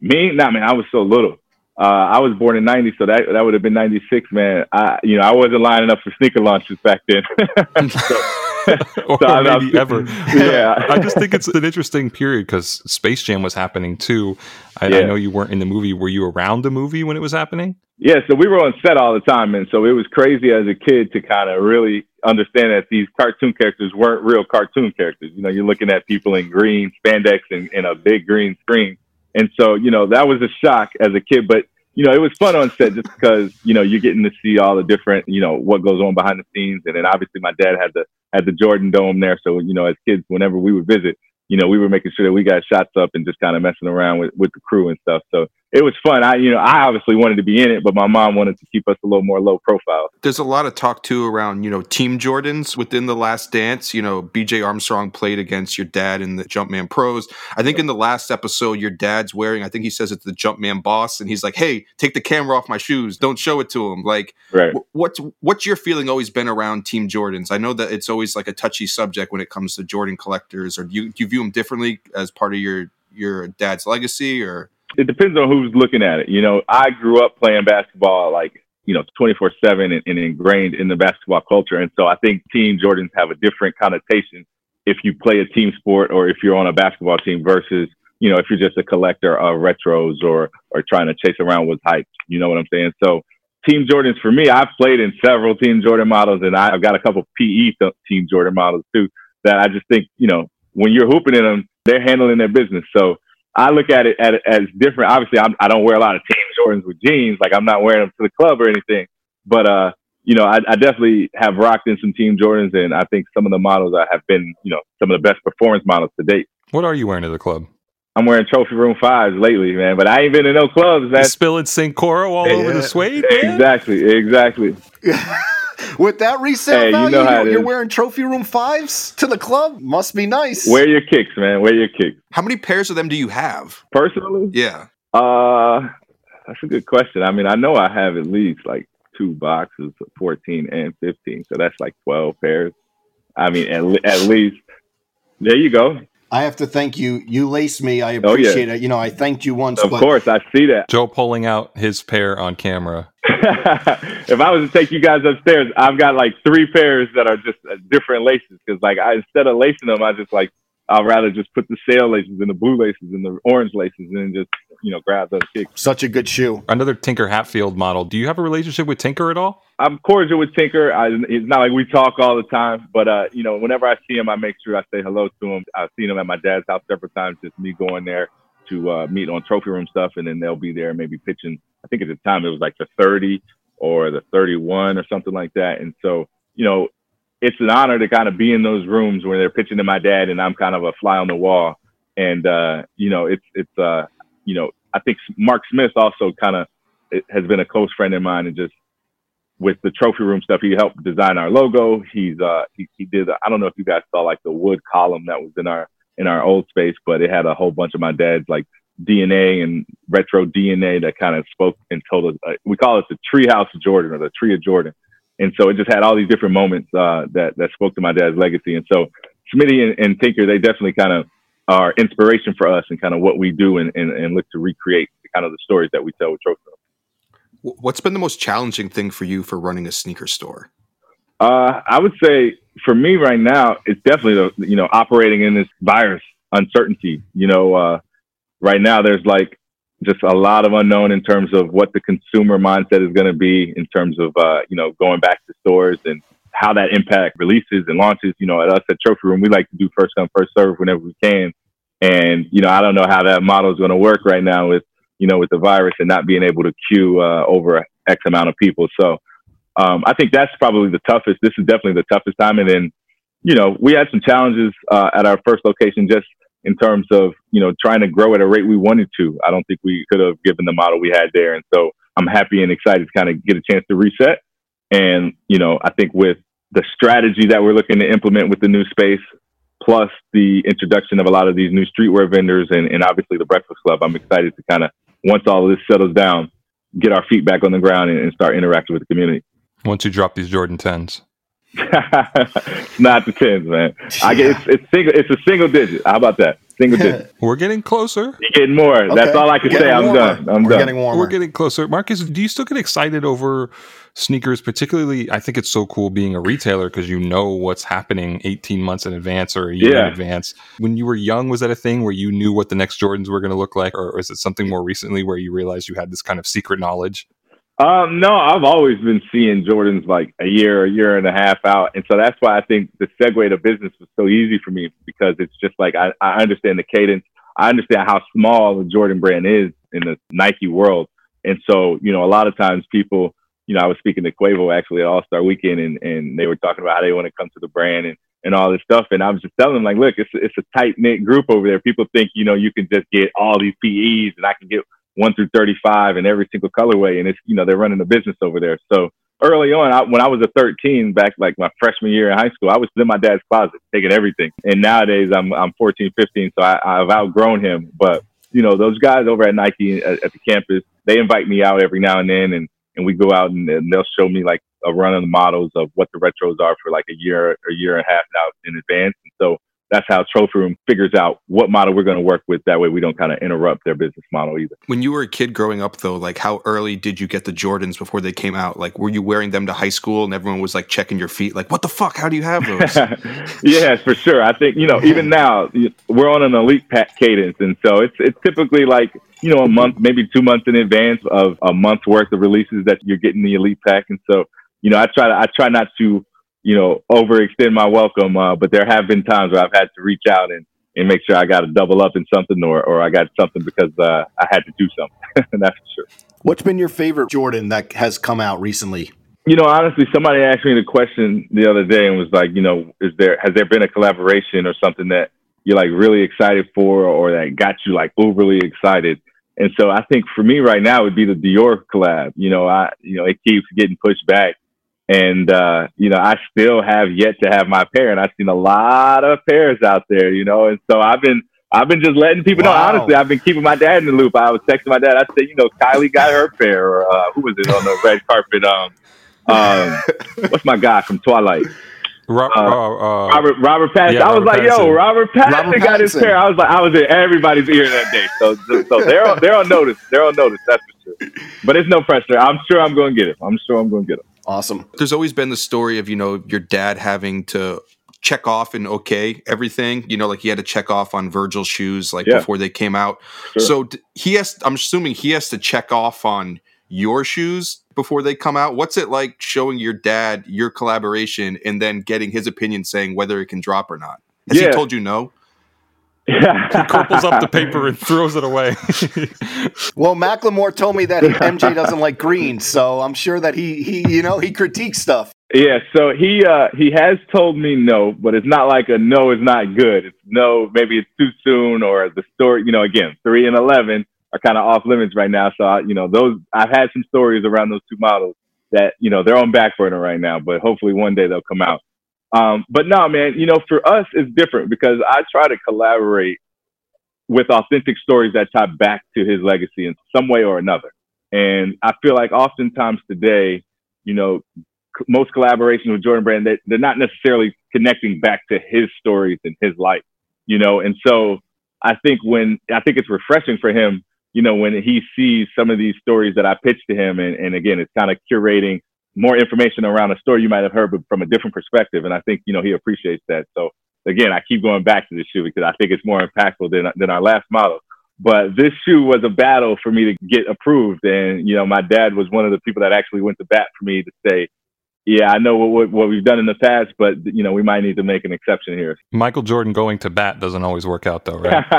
Me? Nah, man, I was so little. Uh, I was born in '90, so that that would have been '96, man. I, you know, I wasn't lining up for sneaker launches back then. so, or So maybe ever. Yeah. I just think it's an interesting period because Space Jam was happening too. I, I know you weren't in the movie. Were you around the movie when it was happening? Yeah, so we were on set all the time, and so it was crazy as a kid to kind of really understand that these cartoon characters weren't real cartoon characters. You know, you're looking at people in green spandex and, and a big green screen, and so you know that was a shock as a kid. But you know, it was fun on set just because you know you're getting to see all the different, you know, what goes on behind the scenes, and then obviously my dad had the had the Jordan Dome there, so you know, as kids, whenever we would visit, you know, we were making sure that we got shots up and just kind of messing around with with the crew and stuff. So it was fun. I, you know, I obviously wanted to be in it, but my mom wanted to keep us a little more low profile. There's a lot of talk too around, you know, Team Jordans within the last dance. You know, BJ Armstrong played against your dad in the Jumpman Pros. I think in the last episode, your dad's wearing, I think he says it's the Jumpman boss, and he's like, Hey, take the camera off my shoes. Don't show it to him. Like, Right. wh- what's what's your feeling always been around Team Jordans? I know that it's always like a touchy subject when it comes to Jordan collectors, or do you, do you view them differently as part of your your dad's legacy or It depends on who's looking at it. You know, I grew up playing basketball like you know 24 seven and, ingrained in the basketball culture, and so I think Team Jordans have a different connotation if you play a team sport or if you're on a basketball team versus you know if you're just a collector of retros or or trying to chase around with hype. You know what I'm saying? So Team Jordans for me, I've played in several Team Jordan models, and I've got a couple PE Team Jordan models too. That I just think you know when you're hooping in them, they're handling their business. So I look at it at, as different. Obviously, I'm, I don't wear a lot of Team Jordans with jeans. Like I'm not wearing them to the club or anything. But uh, you know, I, I definitely have rocked in some Team Jordans, and I think some of the models I have been, you know, some of the best performance models to date. What are you wearing to the club? I'm wearing Trophy Room fives lately, man. But I ain't been in no clubs, man. Spilling Cincoro all over the Yeah. suede? man? Exactly, exactly. With that resale Hey, you value, know you're, you're wearing trophy room fives to the club. Must be nice. Wear your kicks, man. Wear your kicks. how many pairs of them do you have? Personally, Yeah. Uh, that's a good question. I mean, I know I have at least like two boxes of 14 and 15, so that's like 12 pairs. I mean, at, le- at least. There you go. I have to thank you. You laced me. I Oh, yeah. appreciate it. You know, I thanked you once, Of but course, I see that. Joe pulling out his pair on camera. if I was to take you guys upstairs, I've got like three pairs that are just uh, different laces because, like, I instead of lacing them, I just like I'd rather just put the sail laces and the blue laces and the orange laces and just you know grab those kicks. such a good shoe. Another Tinker Hatfield model. Do you have a relationship with Tinker at all? I'm cordial with Tinker. I, it's not like we talk all the time, but uh, you know, whenever I see him, I make sure I say hello to him. I've seen him at my dad's house several times. Just me going there to uh, meet on trophy room stuff, and then they'll be there maybe pitching. I think at the time it was like the 30 or the 31 or something like that. And so, you know, it's an honor to kind of be in those rooms where they're pitching to my dad, and I'm kind of a fly on the wall. And uh, you know, it's it's uh, you know, I think Mark Smith also kind of has been a close friend of mine, and just with the trophy room stuff, he helped design our logo. He's uh he, he did I don't know if you guys saw like the wood column that was in our in our old space, but it had a whole bunch of my dad's like DNA and retro DNA that kind of spoke and told us. Uh, we call it the Treehouse of Jordan or the Tree of Jordan, and so it just had all these different moments uh, that that spoke to my dad's legacy. And so Smitty and, and Tinker, they definitely kind of are inspiration for us and kind of what we do and, and, and look to recreate kind of the stories that we tell with trophy What's been the most challenging thing for you for running a sneaker store? Uh, I would say for me right now, it's definitely the you know operating in this virus uncertainty. You know, uh, right now there's like just a lot of unknown in terms of what the consumer mindset is going to be in terms of uh, you know going back to stores and how that impact releases and launches. You know, at us at Trophy Room, we like to do first come first serve whenever we can, and you know I don't know how that model is going to work right now with you know with the virus and not being able to queue uh, over X amount of people. So um, I think that's probably the toughest. This is definitely the toughest time. And then, you know, we had some challenges uh, at our first location just in terms of, you know, trying to grow at a rate we wanted to. I don't think we could have given the model we had there. And so I'm happy and excited to kind of get a chance to reset. And, you know, I think with the strategy that we're looking to implement with the new space, plus the introduction of a lot of these new streetwear vendors and, and obviously the Breakfast Club, I'm excited to kind of, once all of this settles down, get our feet back on the ground and, and start interacting with the community. Once you drop these Jordan 10s. It's not the tens, man. I get it's, it's single. It's a single digit. How about that? Single digit. We're getting closer. You're getting more. Okay. That's all I can getting say. I'm done. I'm We're done. Getting warmer. We're getting closer. Marcus, do you still get excited over sneakers? Particularly, I think it's so cool being a retailer because you know what's happening 18 months in advance or a year yeah. in advance. When you were young, was that a thing where you knew what the next Jordans were going to look like, or is it something more recently where you realized you had this kind of secret knowledge? Um, no, I've always been seeing Jordans like a year, a year and a half out, and so that's why I think the segue to business was so easy for me because it's just like I, I understand the cadence, I understand how small the Jordan brand is in the Nike world, and so you know a lot of times people, you know, I was speaking to Quavo actually at All Star Weekend, and and they were talking about how they want to come to the brand and and all this stuff, and I was just telling them like, look, it's it's a tight knit group over there. People think you know you can just get all these PEs, and I can get one through 35 in every single colorway. And it's, you know, they're running a business over there. So early on, I, when I was a 13, back like my freshman year in high school, I was in my dad's closet taking everything. And nowadays I'm, I'm 14, 15. So I, I've outgrown him. But, you know, those guys over at Nike at, at the campus, they invite me out every now and then and, and we go out and, and they'll show me like a run of the models of what the retros are for like a year, a year and a half now in advance. And so that's how Trophy Room figures out what model we're going to work with. That way, we don't kind of interrupt their business model either. When you were a kid growing up, though, like how early did you get the Jordans before they came out? Like, were you wearing them to high school and everyone was like checking your feet? Like, what the fuck? How do you have those? yes, for sure. I think you know, even now we're on an elite pack cadence, and so it's it's typically like you know a month, maybe two months in advance of a month's worth of releases that you're getting the elite pack, and so you know, I try to I try not to you know, overextend my welcome. Uh, but there have been times where I've had to reach out and, and make sure I got to double up in something or, or I got something because uh, I had to do something. That's for sure. What's been your favorite Jordan that has come out recently? You know, honestly, somebody asked me the question the other day and was like, you know, is there has there been a collaboration or something that you're like really excited for or that got you like overly excited? And so I think for me right now would be the Dior collab. You know, I you know it keeps getting pushed back and, uh, you know, I still have yet to have my pair and I've seen a lot of pairs out there, you know, and so I've been, I've been just letting people wow. know. Honestly, I've been keeping my dad in the loop. I was texting my dad. I said, you know, Kylie got her pair, or uh, who was it on the red carpet? Um, um, what's my guy from Twilight? Ro- uh, uh, Robert Robert Pattinson. Yeah, I was Robert like, Pattinson. yo, Robert Pattinson, Robert got his pair. I was like, I was in everybody's ear that day. So, so they're on, they're on notice. They're on notice. That's for sure. But it's no pressure. I'm sure I'm going to get it. I'm sure I'm going to get it. Awesome. There's always been the story of, you know, your dad having to check off and okay everything. You know, like he had to check off on Virgil's shoes like yeah. before they came out. Sure. So he has, I'm assuming he has to check off on your shoes before they come out. What's it like showing your dad your collaboration and then getting his opinion saying whether it can drop or not? Has yeah. he told you no? He cripples up the paper and throws it away. well, Macklemore told me that MJ doesn't like green, so I'm sure that he he you know he critiques stuff. Yeah, so he uh, he has told me no, but it's not like a no is not good. It's no, maybe it's too soon, or the story. You know, again, three and eleven are kind of off limits right now. So I, you know, those I've had some stories around those two models that you know they're on back burner right now, but hopefully one day they'll come out. Um, but no, man, you know, for us, it's different because I try to collaborate with authentic stories that tie back to his legacy in some way or another. And I feel like oftentimes today, you know, c- most collaborations with Jordan Brand, they, they're not necessarily connecting back to his stories and his life, you know. And so I think when I think it's refreshing for him, you know, when he sees some of these stories that I pitch to him, and, and again, it's kind of curating more information around a story you might have heard, but from a different perspective. And I think, you know, he appreciates that. So again, I keep going back to this shoe because I think it's more impactful than, than our last model. But this shoe was a battle for me to get approved. And, you know, my dad was one of the people that actually went to bat for me to say, yeah, I know what, what we've done in the past, but you know we might need to make an exception here. Michael Jordan going to bat doesn't always work out, though, right?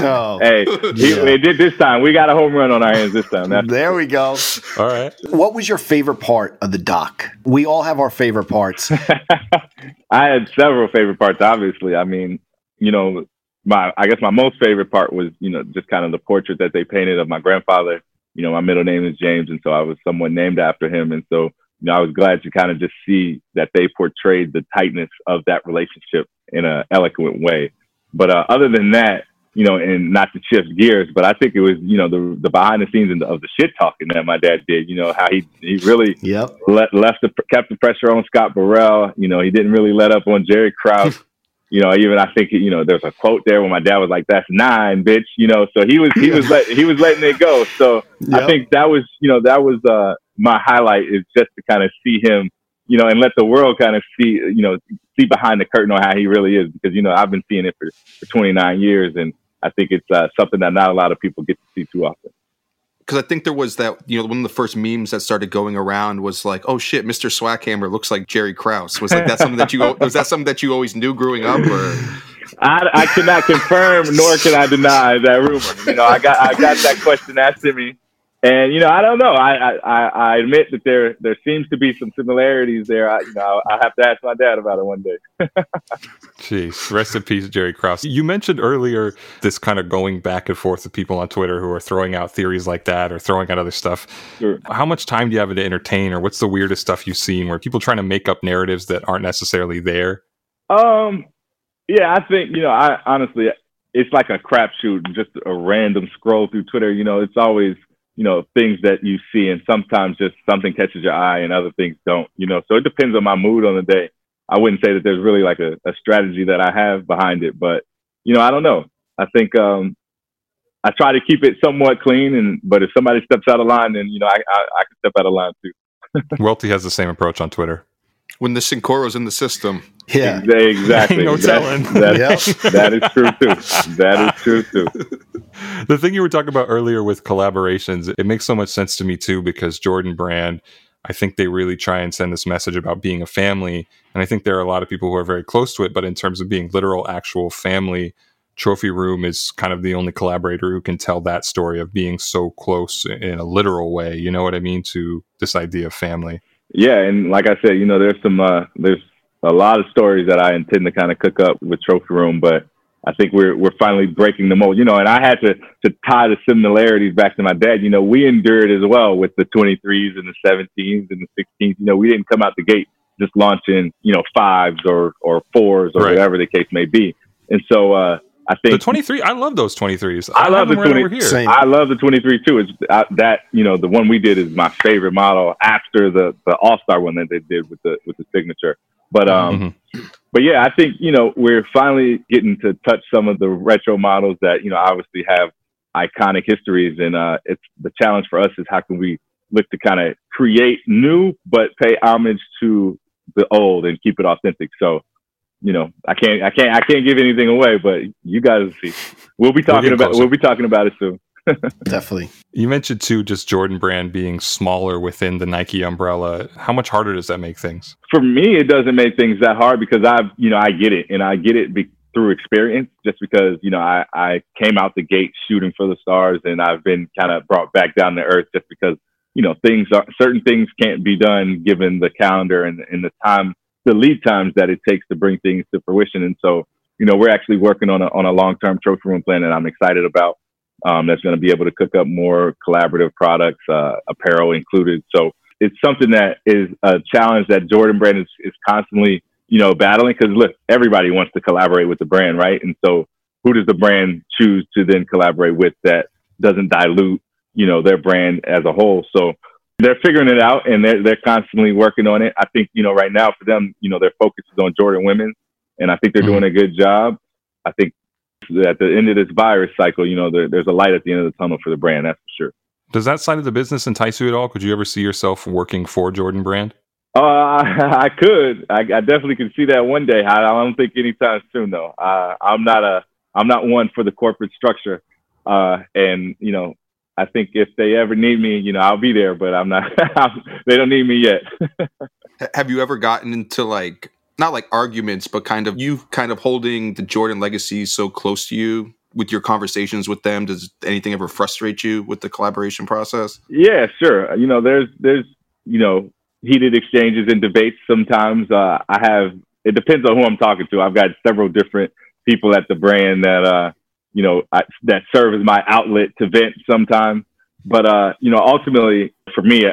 oh, hey, he, yeah. did this time. We got a home run on our hands this time. That's there we go. All right. What was your favorite part of the doc? We all have our favorite parts. I had several favorite parts. Obviously, I mean, you know, my I guess my most favorite part was you know just kind of the portrait that they painted of my grandfather. You know, my middle name is James, and so I was someone named after him, and so you know, I was glad to kind of just see that they portrayed the tightness of that relationship in an eloquent way. But uh, other than that, you know, and not to shift gears, but I think it was, you know, the the behind the scenes of the shit talking that my dad did. You know, how he he really yep. let, left the kept the pressure on Scott Burrell. You know, he didn't really let up on Jerry Krause. you know, even I think you know there's a quote there where my dad was like, "That's nine, bitch," you know. So he was he was let, he was letting it go. So yep. I think that was you know that was uh, my highlight is just to kind of see him, you know, and let the world kind of see you know see behind the curtain on how he really is because you know I've been seeing it for, for 29 years and I think it's uh, something that not a lot of people get to see too often because I think there was that you know one of the first memes that started going around was like, oh shit, Mr. Swackhammer looks like Jerry Krause. Was like that something that you was that something that you always knew growing up, or? I, I cannot confirm nor can I deny that rumor. You know, I got I got that question asked to me and you know, I don't know. I, I, I admit that there there seems to be some similarities there. I, you know, I have to ask my dad about it one day. Jeez, rest in peace, Jerry Krause. You mentioned earlier this kind of going back and forth with people on Twitter who are throwing out theories like that or throwing out other stuff. Sure. How much time do you have to entertain, or what's the weirdest stuff you've seen where people trying to make up narratives that aren't necessarily there? Um, yeah, I think you know, I honestly, it's like a crapshoot, just a random scroll through Twitter. You know, it's always you know, things that you see and sometimes just something catches your eye and other things don't, you know. So it depends on my mood on the day. I wouldn't say that there's really like a, a strategy that I have behind it, but you know, I don't know. I think um I try to keep it somewhat clean and but if somebody steps out of line then you know I I, I can step out of line too. Welty has the same approach on Twitter. When the Cincoro's in the system. Yeah. Exactly. no telling. That, yep. that is true too. That is true too. the thing you were talking about earlier with collaborations, it makes so much sense to me too because Jordan Brand, I think they really try and send this message about being a family. And I think there are a lot of people who are very close to it, but in terms of being literal, actual family, Trophy Room is kind of the only collaborator who can tell that story of being so close in a literal way. You know what I mean? To this idea of family. Yeah, and like I said, you know, there's some uh, there's a lot of stories that I intend to kind of cook up with Trophy Room, but I think we're we're finally breaking the mold. You know, and I had to to tie the similarities back to my dad. You know, we endured as well with the 23s and the 17s and the 16s. You know, we didn't come out the gate just launching you know fives or or fours or right. whatever the case may be. And so uh, I think the 23. I love those 23s. I, I love the 20. Right I love the 23 too. It's uh, that you know the one we did is my favorite model after the the All Star one that they did with the with the signature. But um, mm-hmm. but yeah, I think you know we're finally getting to touch some of the retro models that you know obviously have iconic histories, and uh, it's the challenge for us is how can we look to kind of create new but pay homage to the old and keep it authentic. So you know, I can't, I can't, I can't give anything away, but you guys see. We'll be talking about, closer. we'll be talking about it soon. Definitely. You mentioned too, just Jordan Brand being smaller within the Nike umbrella. How much harder does that make things? For me, it doesn't make things that hard because I've, you know, I get it, and I get it be- through experience. Just because you know, I I came out the gate shooting for the stars, and I've been kind of brought back down to earth just because you know things are certain things can't be done given the calendar and, and the time, the lead times that it takes to bring things to fruition. And so, you know, we're actually working on a on a long term trophy room plan that I'm excited about um, that's going to be able to cook up more collaborative products, uh, apparel included. So it's something that is a challenge that Jordan Brand is, is constantly, you know, battling because look, everybody wants to collaborate with the brand, right? And so who does the brand choose to then collaborate with that doesn't dilute, you know, their brand as a whole? So they're figuring it out and they're, they're constantly working on it. I think, you know, right now for them, you know, their focus is on Jordan women and I think they're mm-hmm. doing a good job. I think at the end of this virus cycle, you know, there, there's a light at the end of the tunnel for the brand. That's for sure. Does that side of the business entice you at all? Could you ever see yourself working for Jordan Brand? Uh, I could. I, I definitely could see that one day. I, I don't think anytime soon, though. Uh, I'm not a. I'm not one for the corporate structure. Uh, and you know, I think if they ever need me, you know, I'll be there. But I'm not. they don't need me yet. Have you ever gotten into like not like arguments, but kind of you kind of holding the Jordan legacy so close to you with your conversations with them. Does anything ever frustrate you with the collaboration process? Yeah, sure. You know, there's there's you know heated exchanges and debates sometimes. Uh, I have it depends on who I'm talking to. I've got several different people at the brand that uh, you know I, that serve as my outlet to vent sometimes. But uh, you know, ultimately for me,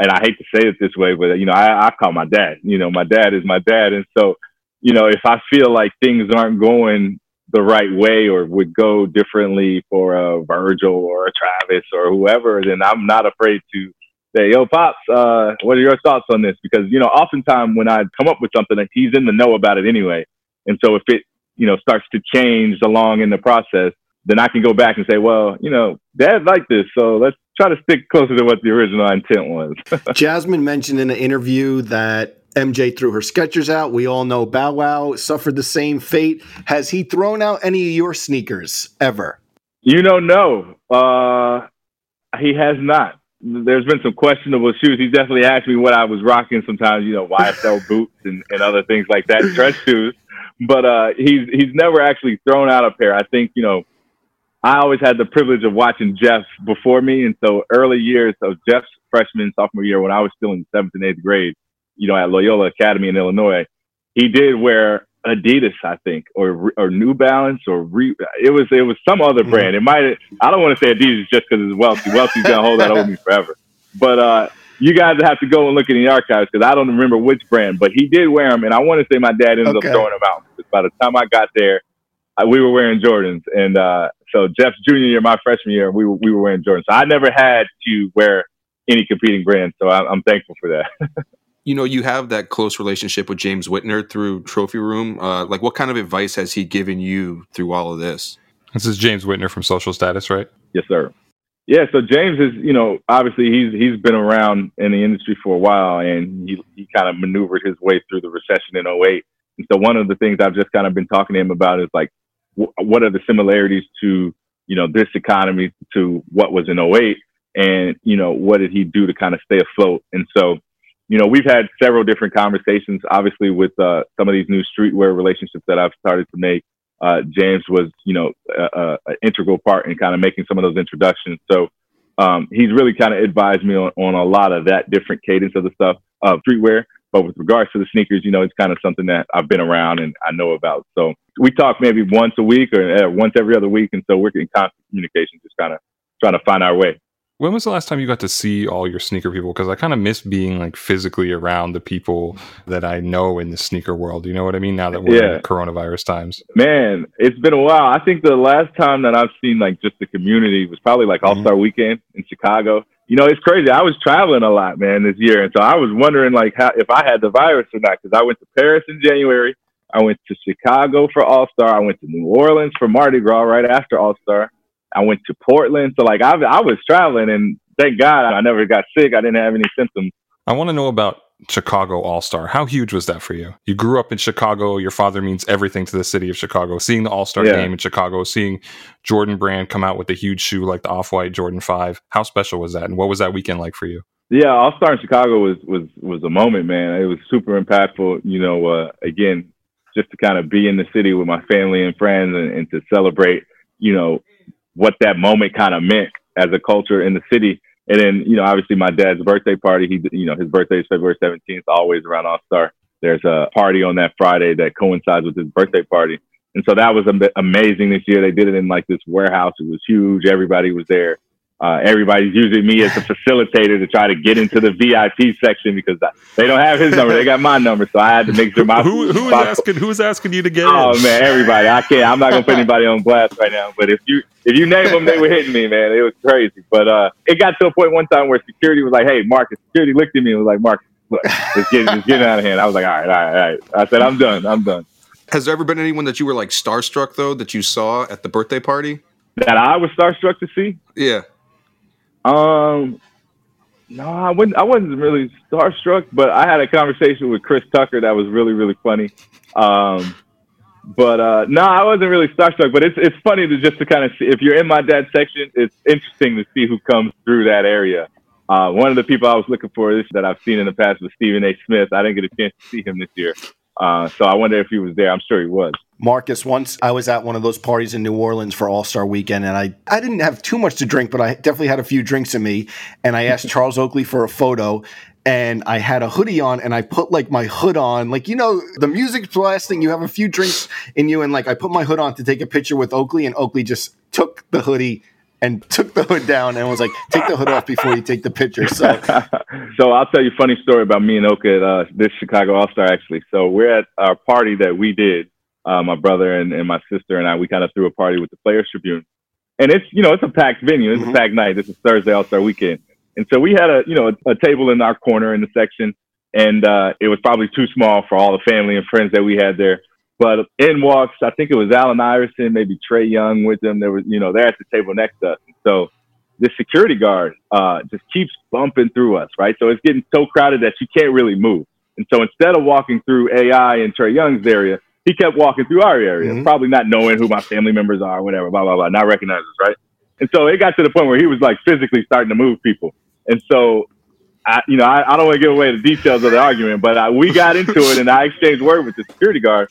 and I hate to say it this way, but you know, I, I call my dad. You know, my dad is my dad, and so you know, if I feel like things aren't going the right way or would go differently for a Virgil or a Travis or whoever, then I'm not afraid to say, "Yo, pops, uh, what are your thoughts on this?" Because you know, oftentimes when I come up with something, he's in the know about it anyway, And so if it, you know, starts to change along in the process, then I can go back and say, well, you know, dad liked this, so let's try to stick closer to what the original intent was. Jasmine mentioned in an interview that MJ threw her Skechers out. We all know Bow Wow suffered the same fate. Has he thrown out any of your sneakers ever? You know, no. Uh, he has not. There's been some questionable shoes. He definitely asked me what I was rocking sometimes, you know, YSL boots and, and other things like that, dress shoes. But uh, he's he's never actually thrown out a pair. I think, you know, I always had the privilege of watching Jeff before me. And so early years of Jeff's freshman, sophomore year, when I was still in seventh and eighth grade, you know, at Loyola Academy in Illinois, he did wear Adidas, I think, or or New Balance, or Re, it was it was some other mm-hmm. brand. It might I don't want to say Adidas just because it's Welty. Welty's gonna hold that over me forever. But uh, you guys have to go and look in the archives because I don't remember which brand. But he did wear them, and I want to say my dad ended okay. up throwing them out. Because by the time I got there, I, we were wearing Jordans, and uh, so Jeff's junior year, my freshman year, we were we were wearing Jordans. So I never had to wear any competing brands. So I'm, I'm thankful for that. you know, you have that close relationship with James Whitner through Trophy Room. Uh, like, what kind of advice has he given you through all of this? This is James Whitner from Social Status, right? Yes, sir. Yeah, so James is, you know, obviously he's he's been around in the industry for a while, and he he kind of maneuvered his way through the recession in 08. And so one of the things I've just kind of been talking to him about is like, wh- what are the similarities to, you know, this economy to what was in 08, and you know, what did he do to kind of stay afloat? And so you know, we've had several different conversations, obviously, with uh, some of these new streetwear relationships that I've started to make. Uh, James was, you know, an integral part in kind of making some of those introductions. So um, he's really kind of advised me on, on a lot of that different cadence of the stuff of streetwear. But with regards to the sneakers, you know, it's kind of something that I've been around and I know about. So we talk maybe once a week or uh, once every other week. And so we're in constant communication, just kind of trying to find our way. When was the last time you got to see all your sneaker people? Because I kind of miss being like physically around the people that I know in the sneaker world. You know what I mean? Now that we're yeah. in coronavirus times. Man, it's been a while. I think the last time that I've seen like just the community was probably like All Star mm-hmm. Weekend in Chicago. You know, it's crazy. I was traveling a lot, man, this year, and so I was wondering like how if I had the virus or not. Because I went to Paris in January. I went to Chicago for All Star. I went to New Orleans for Mardi Gras right after All Star. I went to Portland. So like I, I was traveling and thank God I never got sick. I didn't have any symptoms. I want to know about Chicago All Star. How huge was that for you? You grew up in Chicago. Your father means everything to the city of Chicago. Seeing the All Star yeah. game in Chicago, seeing Jordan Brand come out with a huge shoe like the Off White Jordan Five. How special was that? And what was that weekend like for you? Yeah, All Star in Chicago was was was a moment, man. It was super impactful. You know, uh, again, just to kind of be in the city with my family and friends and, and to celebrate. You know, what that moment kind of meant as a culture in the city. And then, you know, obviously my dad's birthday party, he, you know, his birthday is February 17th, always around All Star. There's a party on that Friday that coincides with his birthday party. And so that was amazing this year. They did it in like this warehouse. It was huge. Everybody was there. Uh, everybody's using me as a facilitator to try to get into the VIP section because they don't have his number. They got my number, so I had to make sure my who, who was asking who's asking you to get in? oh, in? man, everybody. I can't. I'm not gonna put anybody on blast right now. But if you if you name them, they were hitting me, man. It was crazy. But uh, it got to a point one time where security was like, "Hey, Marcus." Security looked at me and was like, "Marcus, look, it's getting it's getting out of hand." I was like, "All right, all right, all right." I said, "I'm done. I'm done." Has there ever been anyone that you were like starstruck though that you saw at the birthday party? That I was starstruck to see? Yeah. Um, no, I wasn't. I wasn't really starstruck, but I had a conversation with Chris Tucker that was really, really funny. Um, but uh, no, I wasn't really starstruck. But it's it's funny to just to kind of see if you're in my dad's section. It's interesting to see who comes through that area. Uh, one of the people I was looking for this that I've seen in the past was Stephen A. Smith. I didn't get a chance to see him this year, uh, so I wonder if he was there. I'm sure he was. Marcus, once I was at one of those parties in New Orleans for All Star Weekend, and I, I didn't have too much to drink, but I definitely had a few drinks in me. And I asked Charles Oakley for a photo, and I had a hoodie on, and I put like my hood on, like you know, the music's blasting, you have a few drinks in you, and like I put my hood on to take a picture with Oakley, and Oakley just took the hoodie and took the hood down and was like, "Take the hood off before you take the picture." So, so I'll tell you a funny story about me and Oka at uh, this Chicago All Star. Actually, so we're at our party that we did uh, my brother and, and my sister and I, we kind of threw a party with the Players Tribune. And it's, you know, it's a packed venue. It's mm-hmm. a packed night. This is Thursday All-Star weekend. And so we had a, you know, a, a table in our corner in the section. And uh, it was probably too small for all the family and friends that we had there. But in walks, I think it was Allen Iverson, maybe Trae Young with them. There was, you know, they're at the table next to us. So the security guard uh, just keeps bumping through us, right? So it's getting so crowded that you can't really move. And so instead of walking through AI and Trae Young's area, he kept walking through our area, mm-hmm. probably not knowing who my family members are, whatever, blah, blah, blah, not recognizing us, right? And so it got to the point where he was like physically starting to move people. And so, I, you know, I, I don't want to give away the details of the argument, but I, we got into it and I exchanged word with the security guard.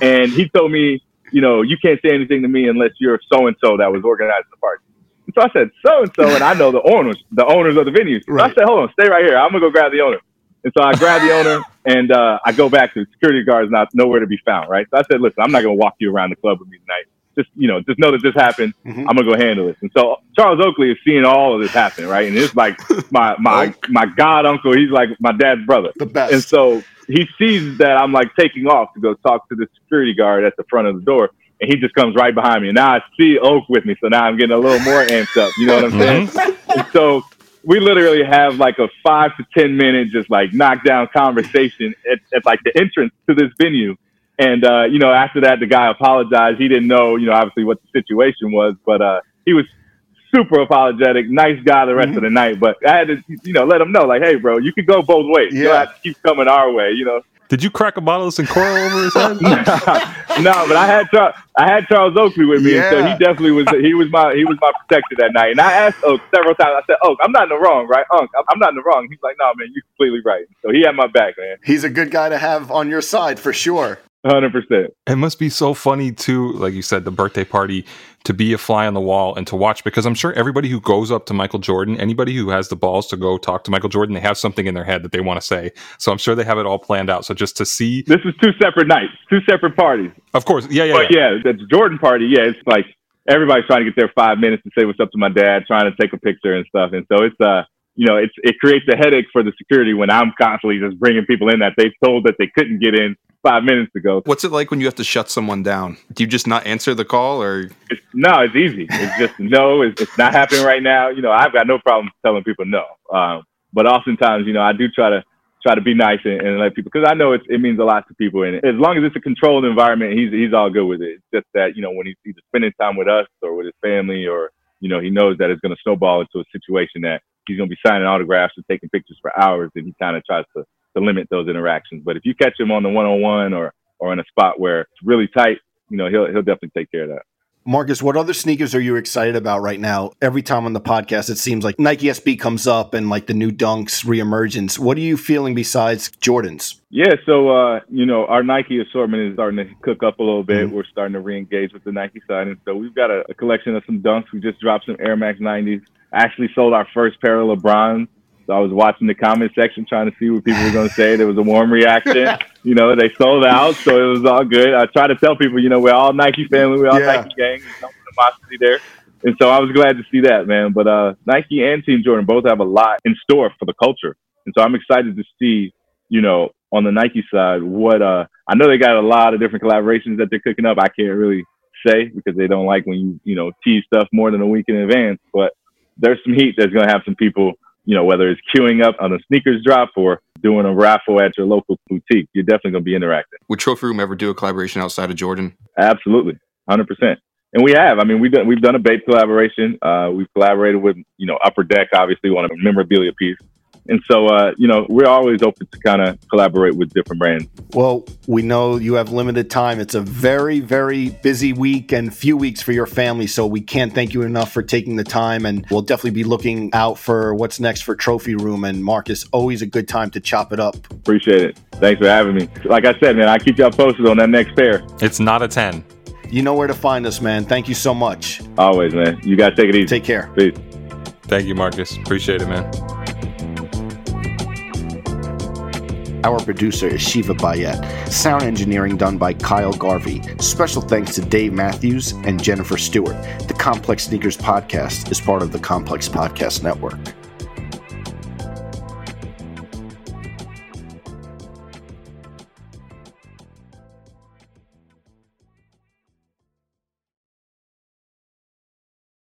And he told me, you know, you can't say anything to me unless you're so and so that was organizing the party. And so I said, so and so, and I know the owners, the owners of the venue. So I said, hold on, stay right here. I'm gonna go grab the owner. And so I grab the owner and uh, I go back to the security guards, not nowhere to be found. Right. So I said, listen, I'm not gonna walk you around the club with me tonight. Just you know, just know that this happened. Mm-hmm. I'm gonna go handle this. And so Charles Oakley is seeing all of this happen, right? And it's like my my my god uncle. He's like my dad's brother. The best. And so he sees that I'm like taking off to go talk to the security guard at the front of the door and he just comes right behind me. And now I see Oak with me, so now I'm getting a little more amped up. You know what I'm saying? Mm-hmm. so we literally have like a five to ten minute just like knockdown conversation at, at like the entrance to this venue. And uh, you know, after that, the guy apologized. He didn't know, you know, obviously what the situation was, but uh, he was super apologetic, nice guy the rest mm-hmm. of the night. But I had to, you know, let him know, like, hey, bro, you could go both ways. Yeah. You don't have to keep coming our way, you know. Did you crack a bottle of Cincoro over his head? no, but I had Char- I had Charles Oakley with me, yeah. so he definitely was he was my he was my protector that night. And I asked Oak several times. I said, Oak, I'm not in the wrong, right? Unc, I'm not in the wrong. He's like, No, man, you're completely right. So he had my back, man. He's a good guy to have on your side for sure. Hundred percent. It must be so funny too, like you said, the birthday party to be a fly on the wall and to watch because I'm sure everybody who goes up to Michael Jordan, anybody who has the balls to go talk to Michael Jordan, they have something in their head that they want to say. So I'm sure they have it all planned out. So just to see this is two separate nights, two separate parties. Of course, yeah, yeah, but yeah. yeah, the Jordan party, yeah, it's like everybody's trying to get their five minutes to say what's up to my dad, trying to take a picture and stuff, and so it's uh you know, it's, it creates a headache for the security when I'm constantly just bringing people in that they told that they couldn't get in five minutes ago. What's it like when you have to shut someone down? Do you just not answer the call or? It's, no, it's easy. It's just no, it's, it's, not happening right now. You know, I've got no problem telling people no. Um, but oftentimes, you know, I do try to try to be nice and, and let people because I know it means a lot to people. And as long as it's a controlled environment, he's he's all good with it. It's just that you know when he's either spending time with us or with his family, or you know he knows that it's going to snowball into a situation that he's going to be signing autographs and taking pictures for hours, and he kind of tries to to limit those interactions. But if you catch him on the one on one or or in a spot where it's really tight, you know, he'll he'll definitely take care of that. Marcus, what other sneakers are you excited about right now? Every time on the podcast, it seems like Nike SB comes up and like the new Dunks reemergence. What are you feeling besides Jordans? Yeah, so uh, you know our Nike assortment is starting to cook up a little bit. Mm-hmm. We're starting to re-engage with the Nike side, and so we've got a, a collection of some Dunks. We just dropped some Air Max 90s. Actually, sold our first pair of LeBrons so I was watching the comment section trying to see what people were going to say. There was a warm reaction. you know, they sold out, so it was all good. I try to tell people, you know, we're all Nike family, we're all yeah. Nike gang. There's no animosity there. And so I was glad to see that, man. But uh, Nike and Team Jordan both have a lot in store for the culture. And so I'm excited to see, you know, on the Nike side, what uh, I know they got a lot of different collaborations that they're cooking up. I can't really say because they don't like when you, you know, tease stuff more than a week in advance. But there's some heat that's going to have some people you know, whether it's queuing up on a sneakers drop or doing a raffle at your local boutique, you're definitely going to be interacting. Would Trophy Room ever do a collaboration outside of Jordan? Absolutely, hundred percent. And we have. I mean, we've done we've done a Bape collaboration. Uh, we've collaborated with you know Upper Deck, obviously on a memorabilia piece. And so, uh, you know, we're always open to kind of collaborate with different brands. Well, we know you have limited time. It's a very, very busy week and few weeks for your family. So we can't thank you enough for taking the time. And we'll definitely be looking out for what's next for Trophy Room. And Marcus, always a good time to chop it up. Appreciate it. Thanks for having me. Like I said, man, I keep y'all posted on that next pair. It's not a 10. You know where to find us, man. Thank you so much. Always, man. You guys take it easy. Take care. Peace. Thank you, Marcus. Appreciate it, man. Our producer is Shiva Bayet. Sound engineering done by Kyle Garvey. Special thanks to Dave Matthews and Jennifer Stewart. The Complex Sneakers Podcast is part of the Complex Podcast Network.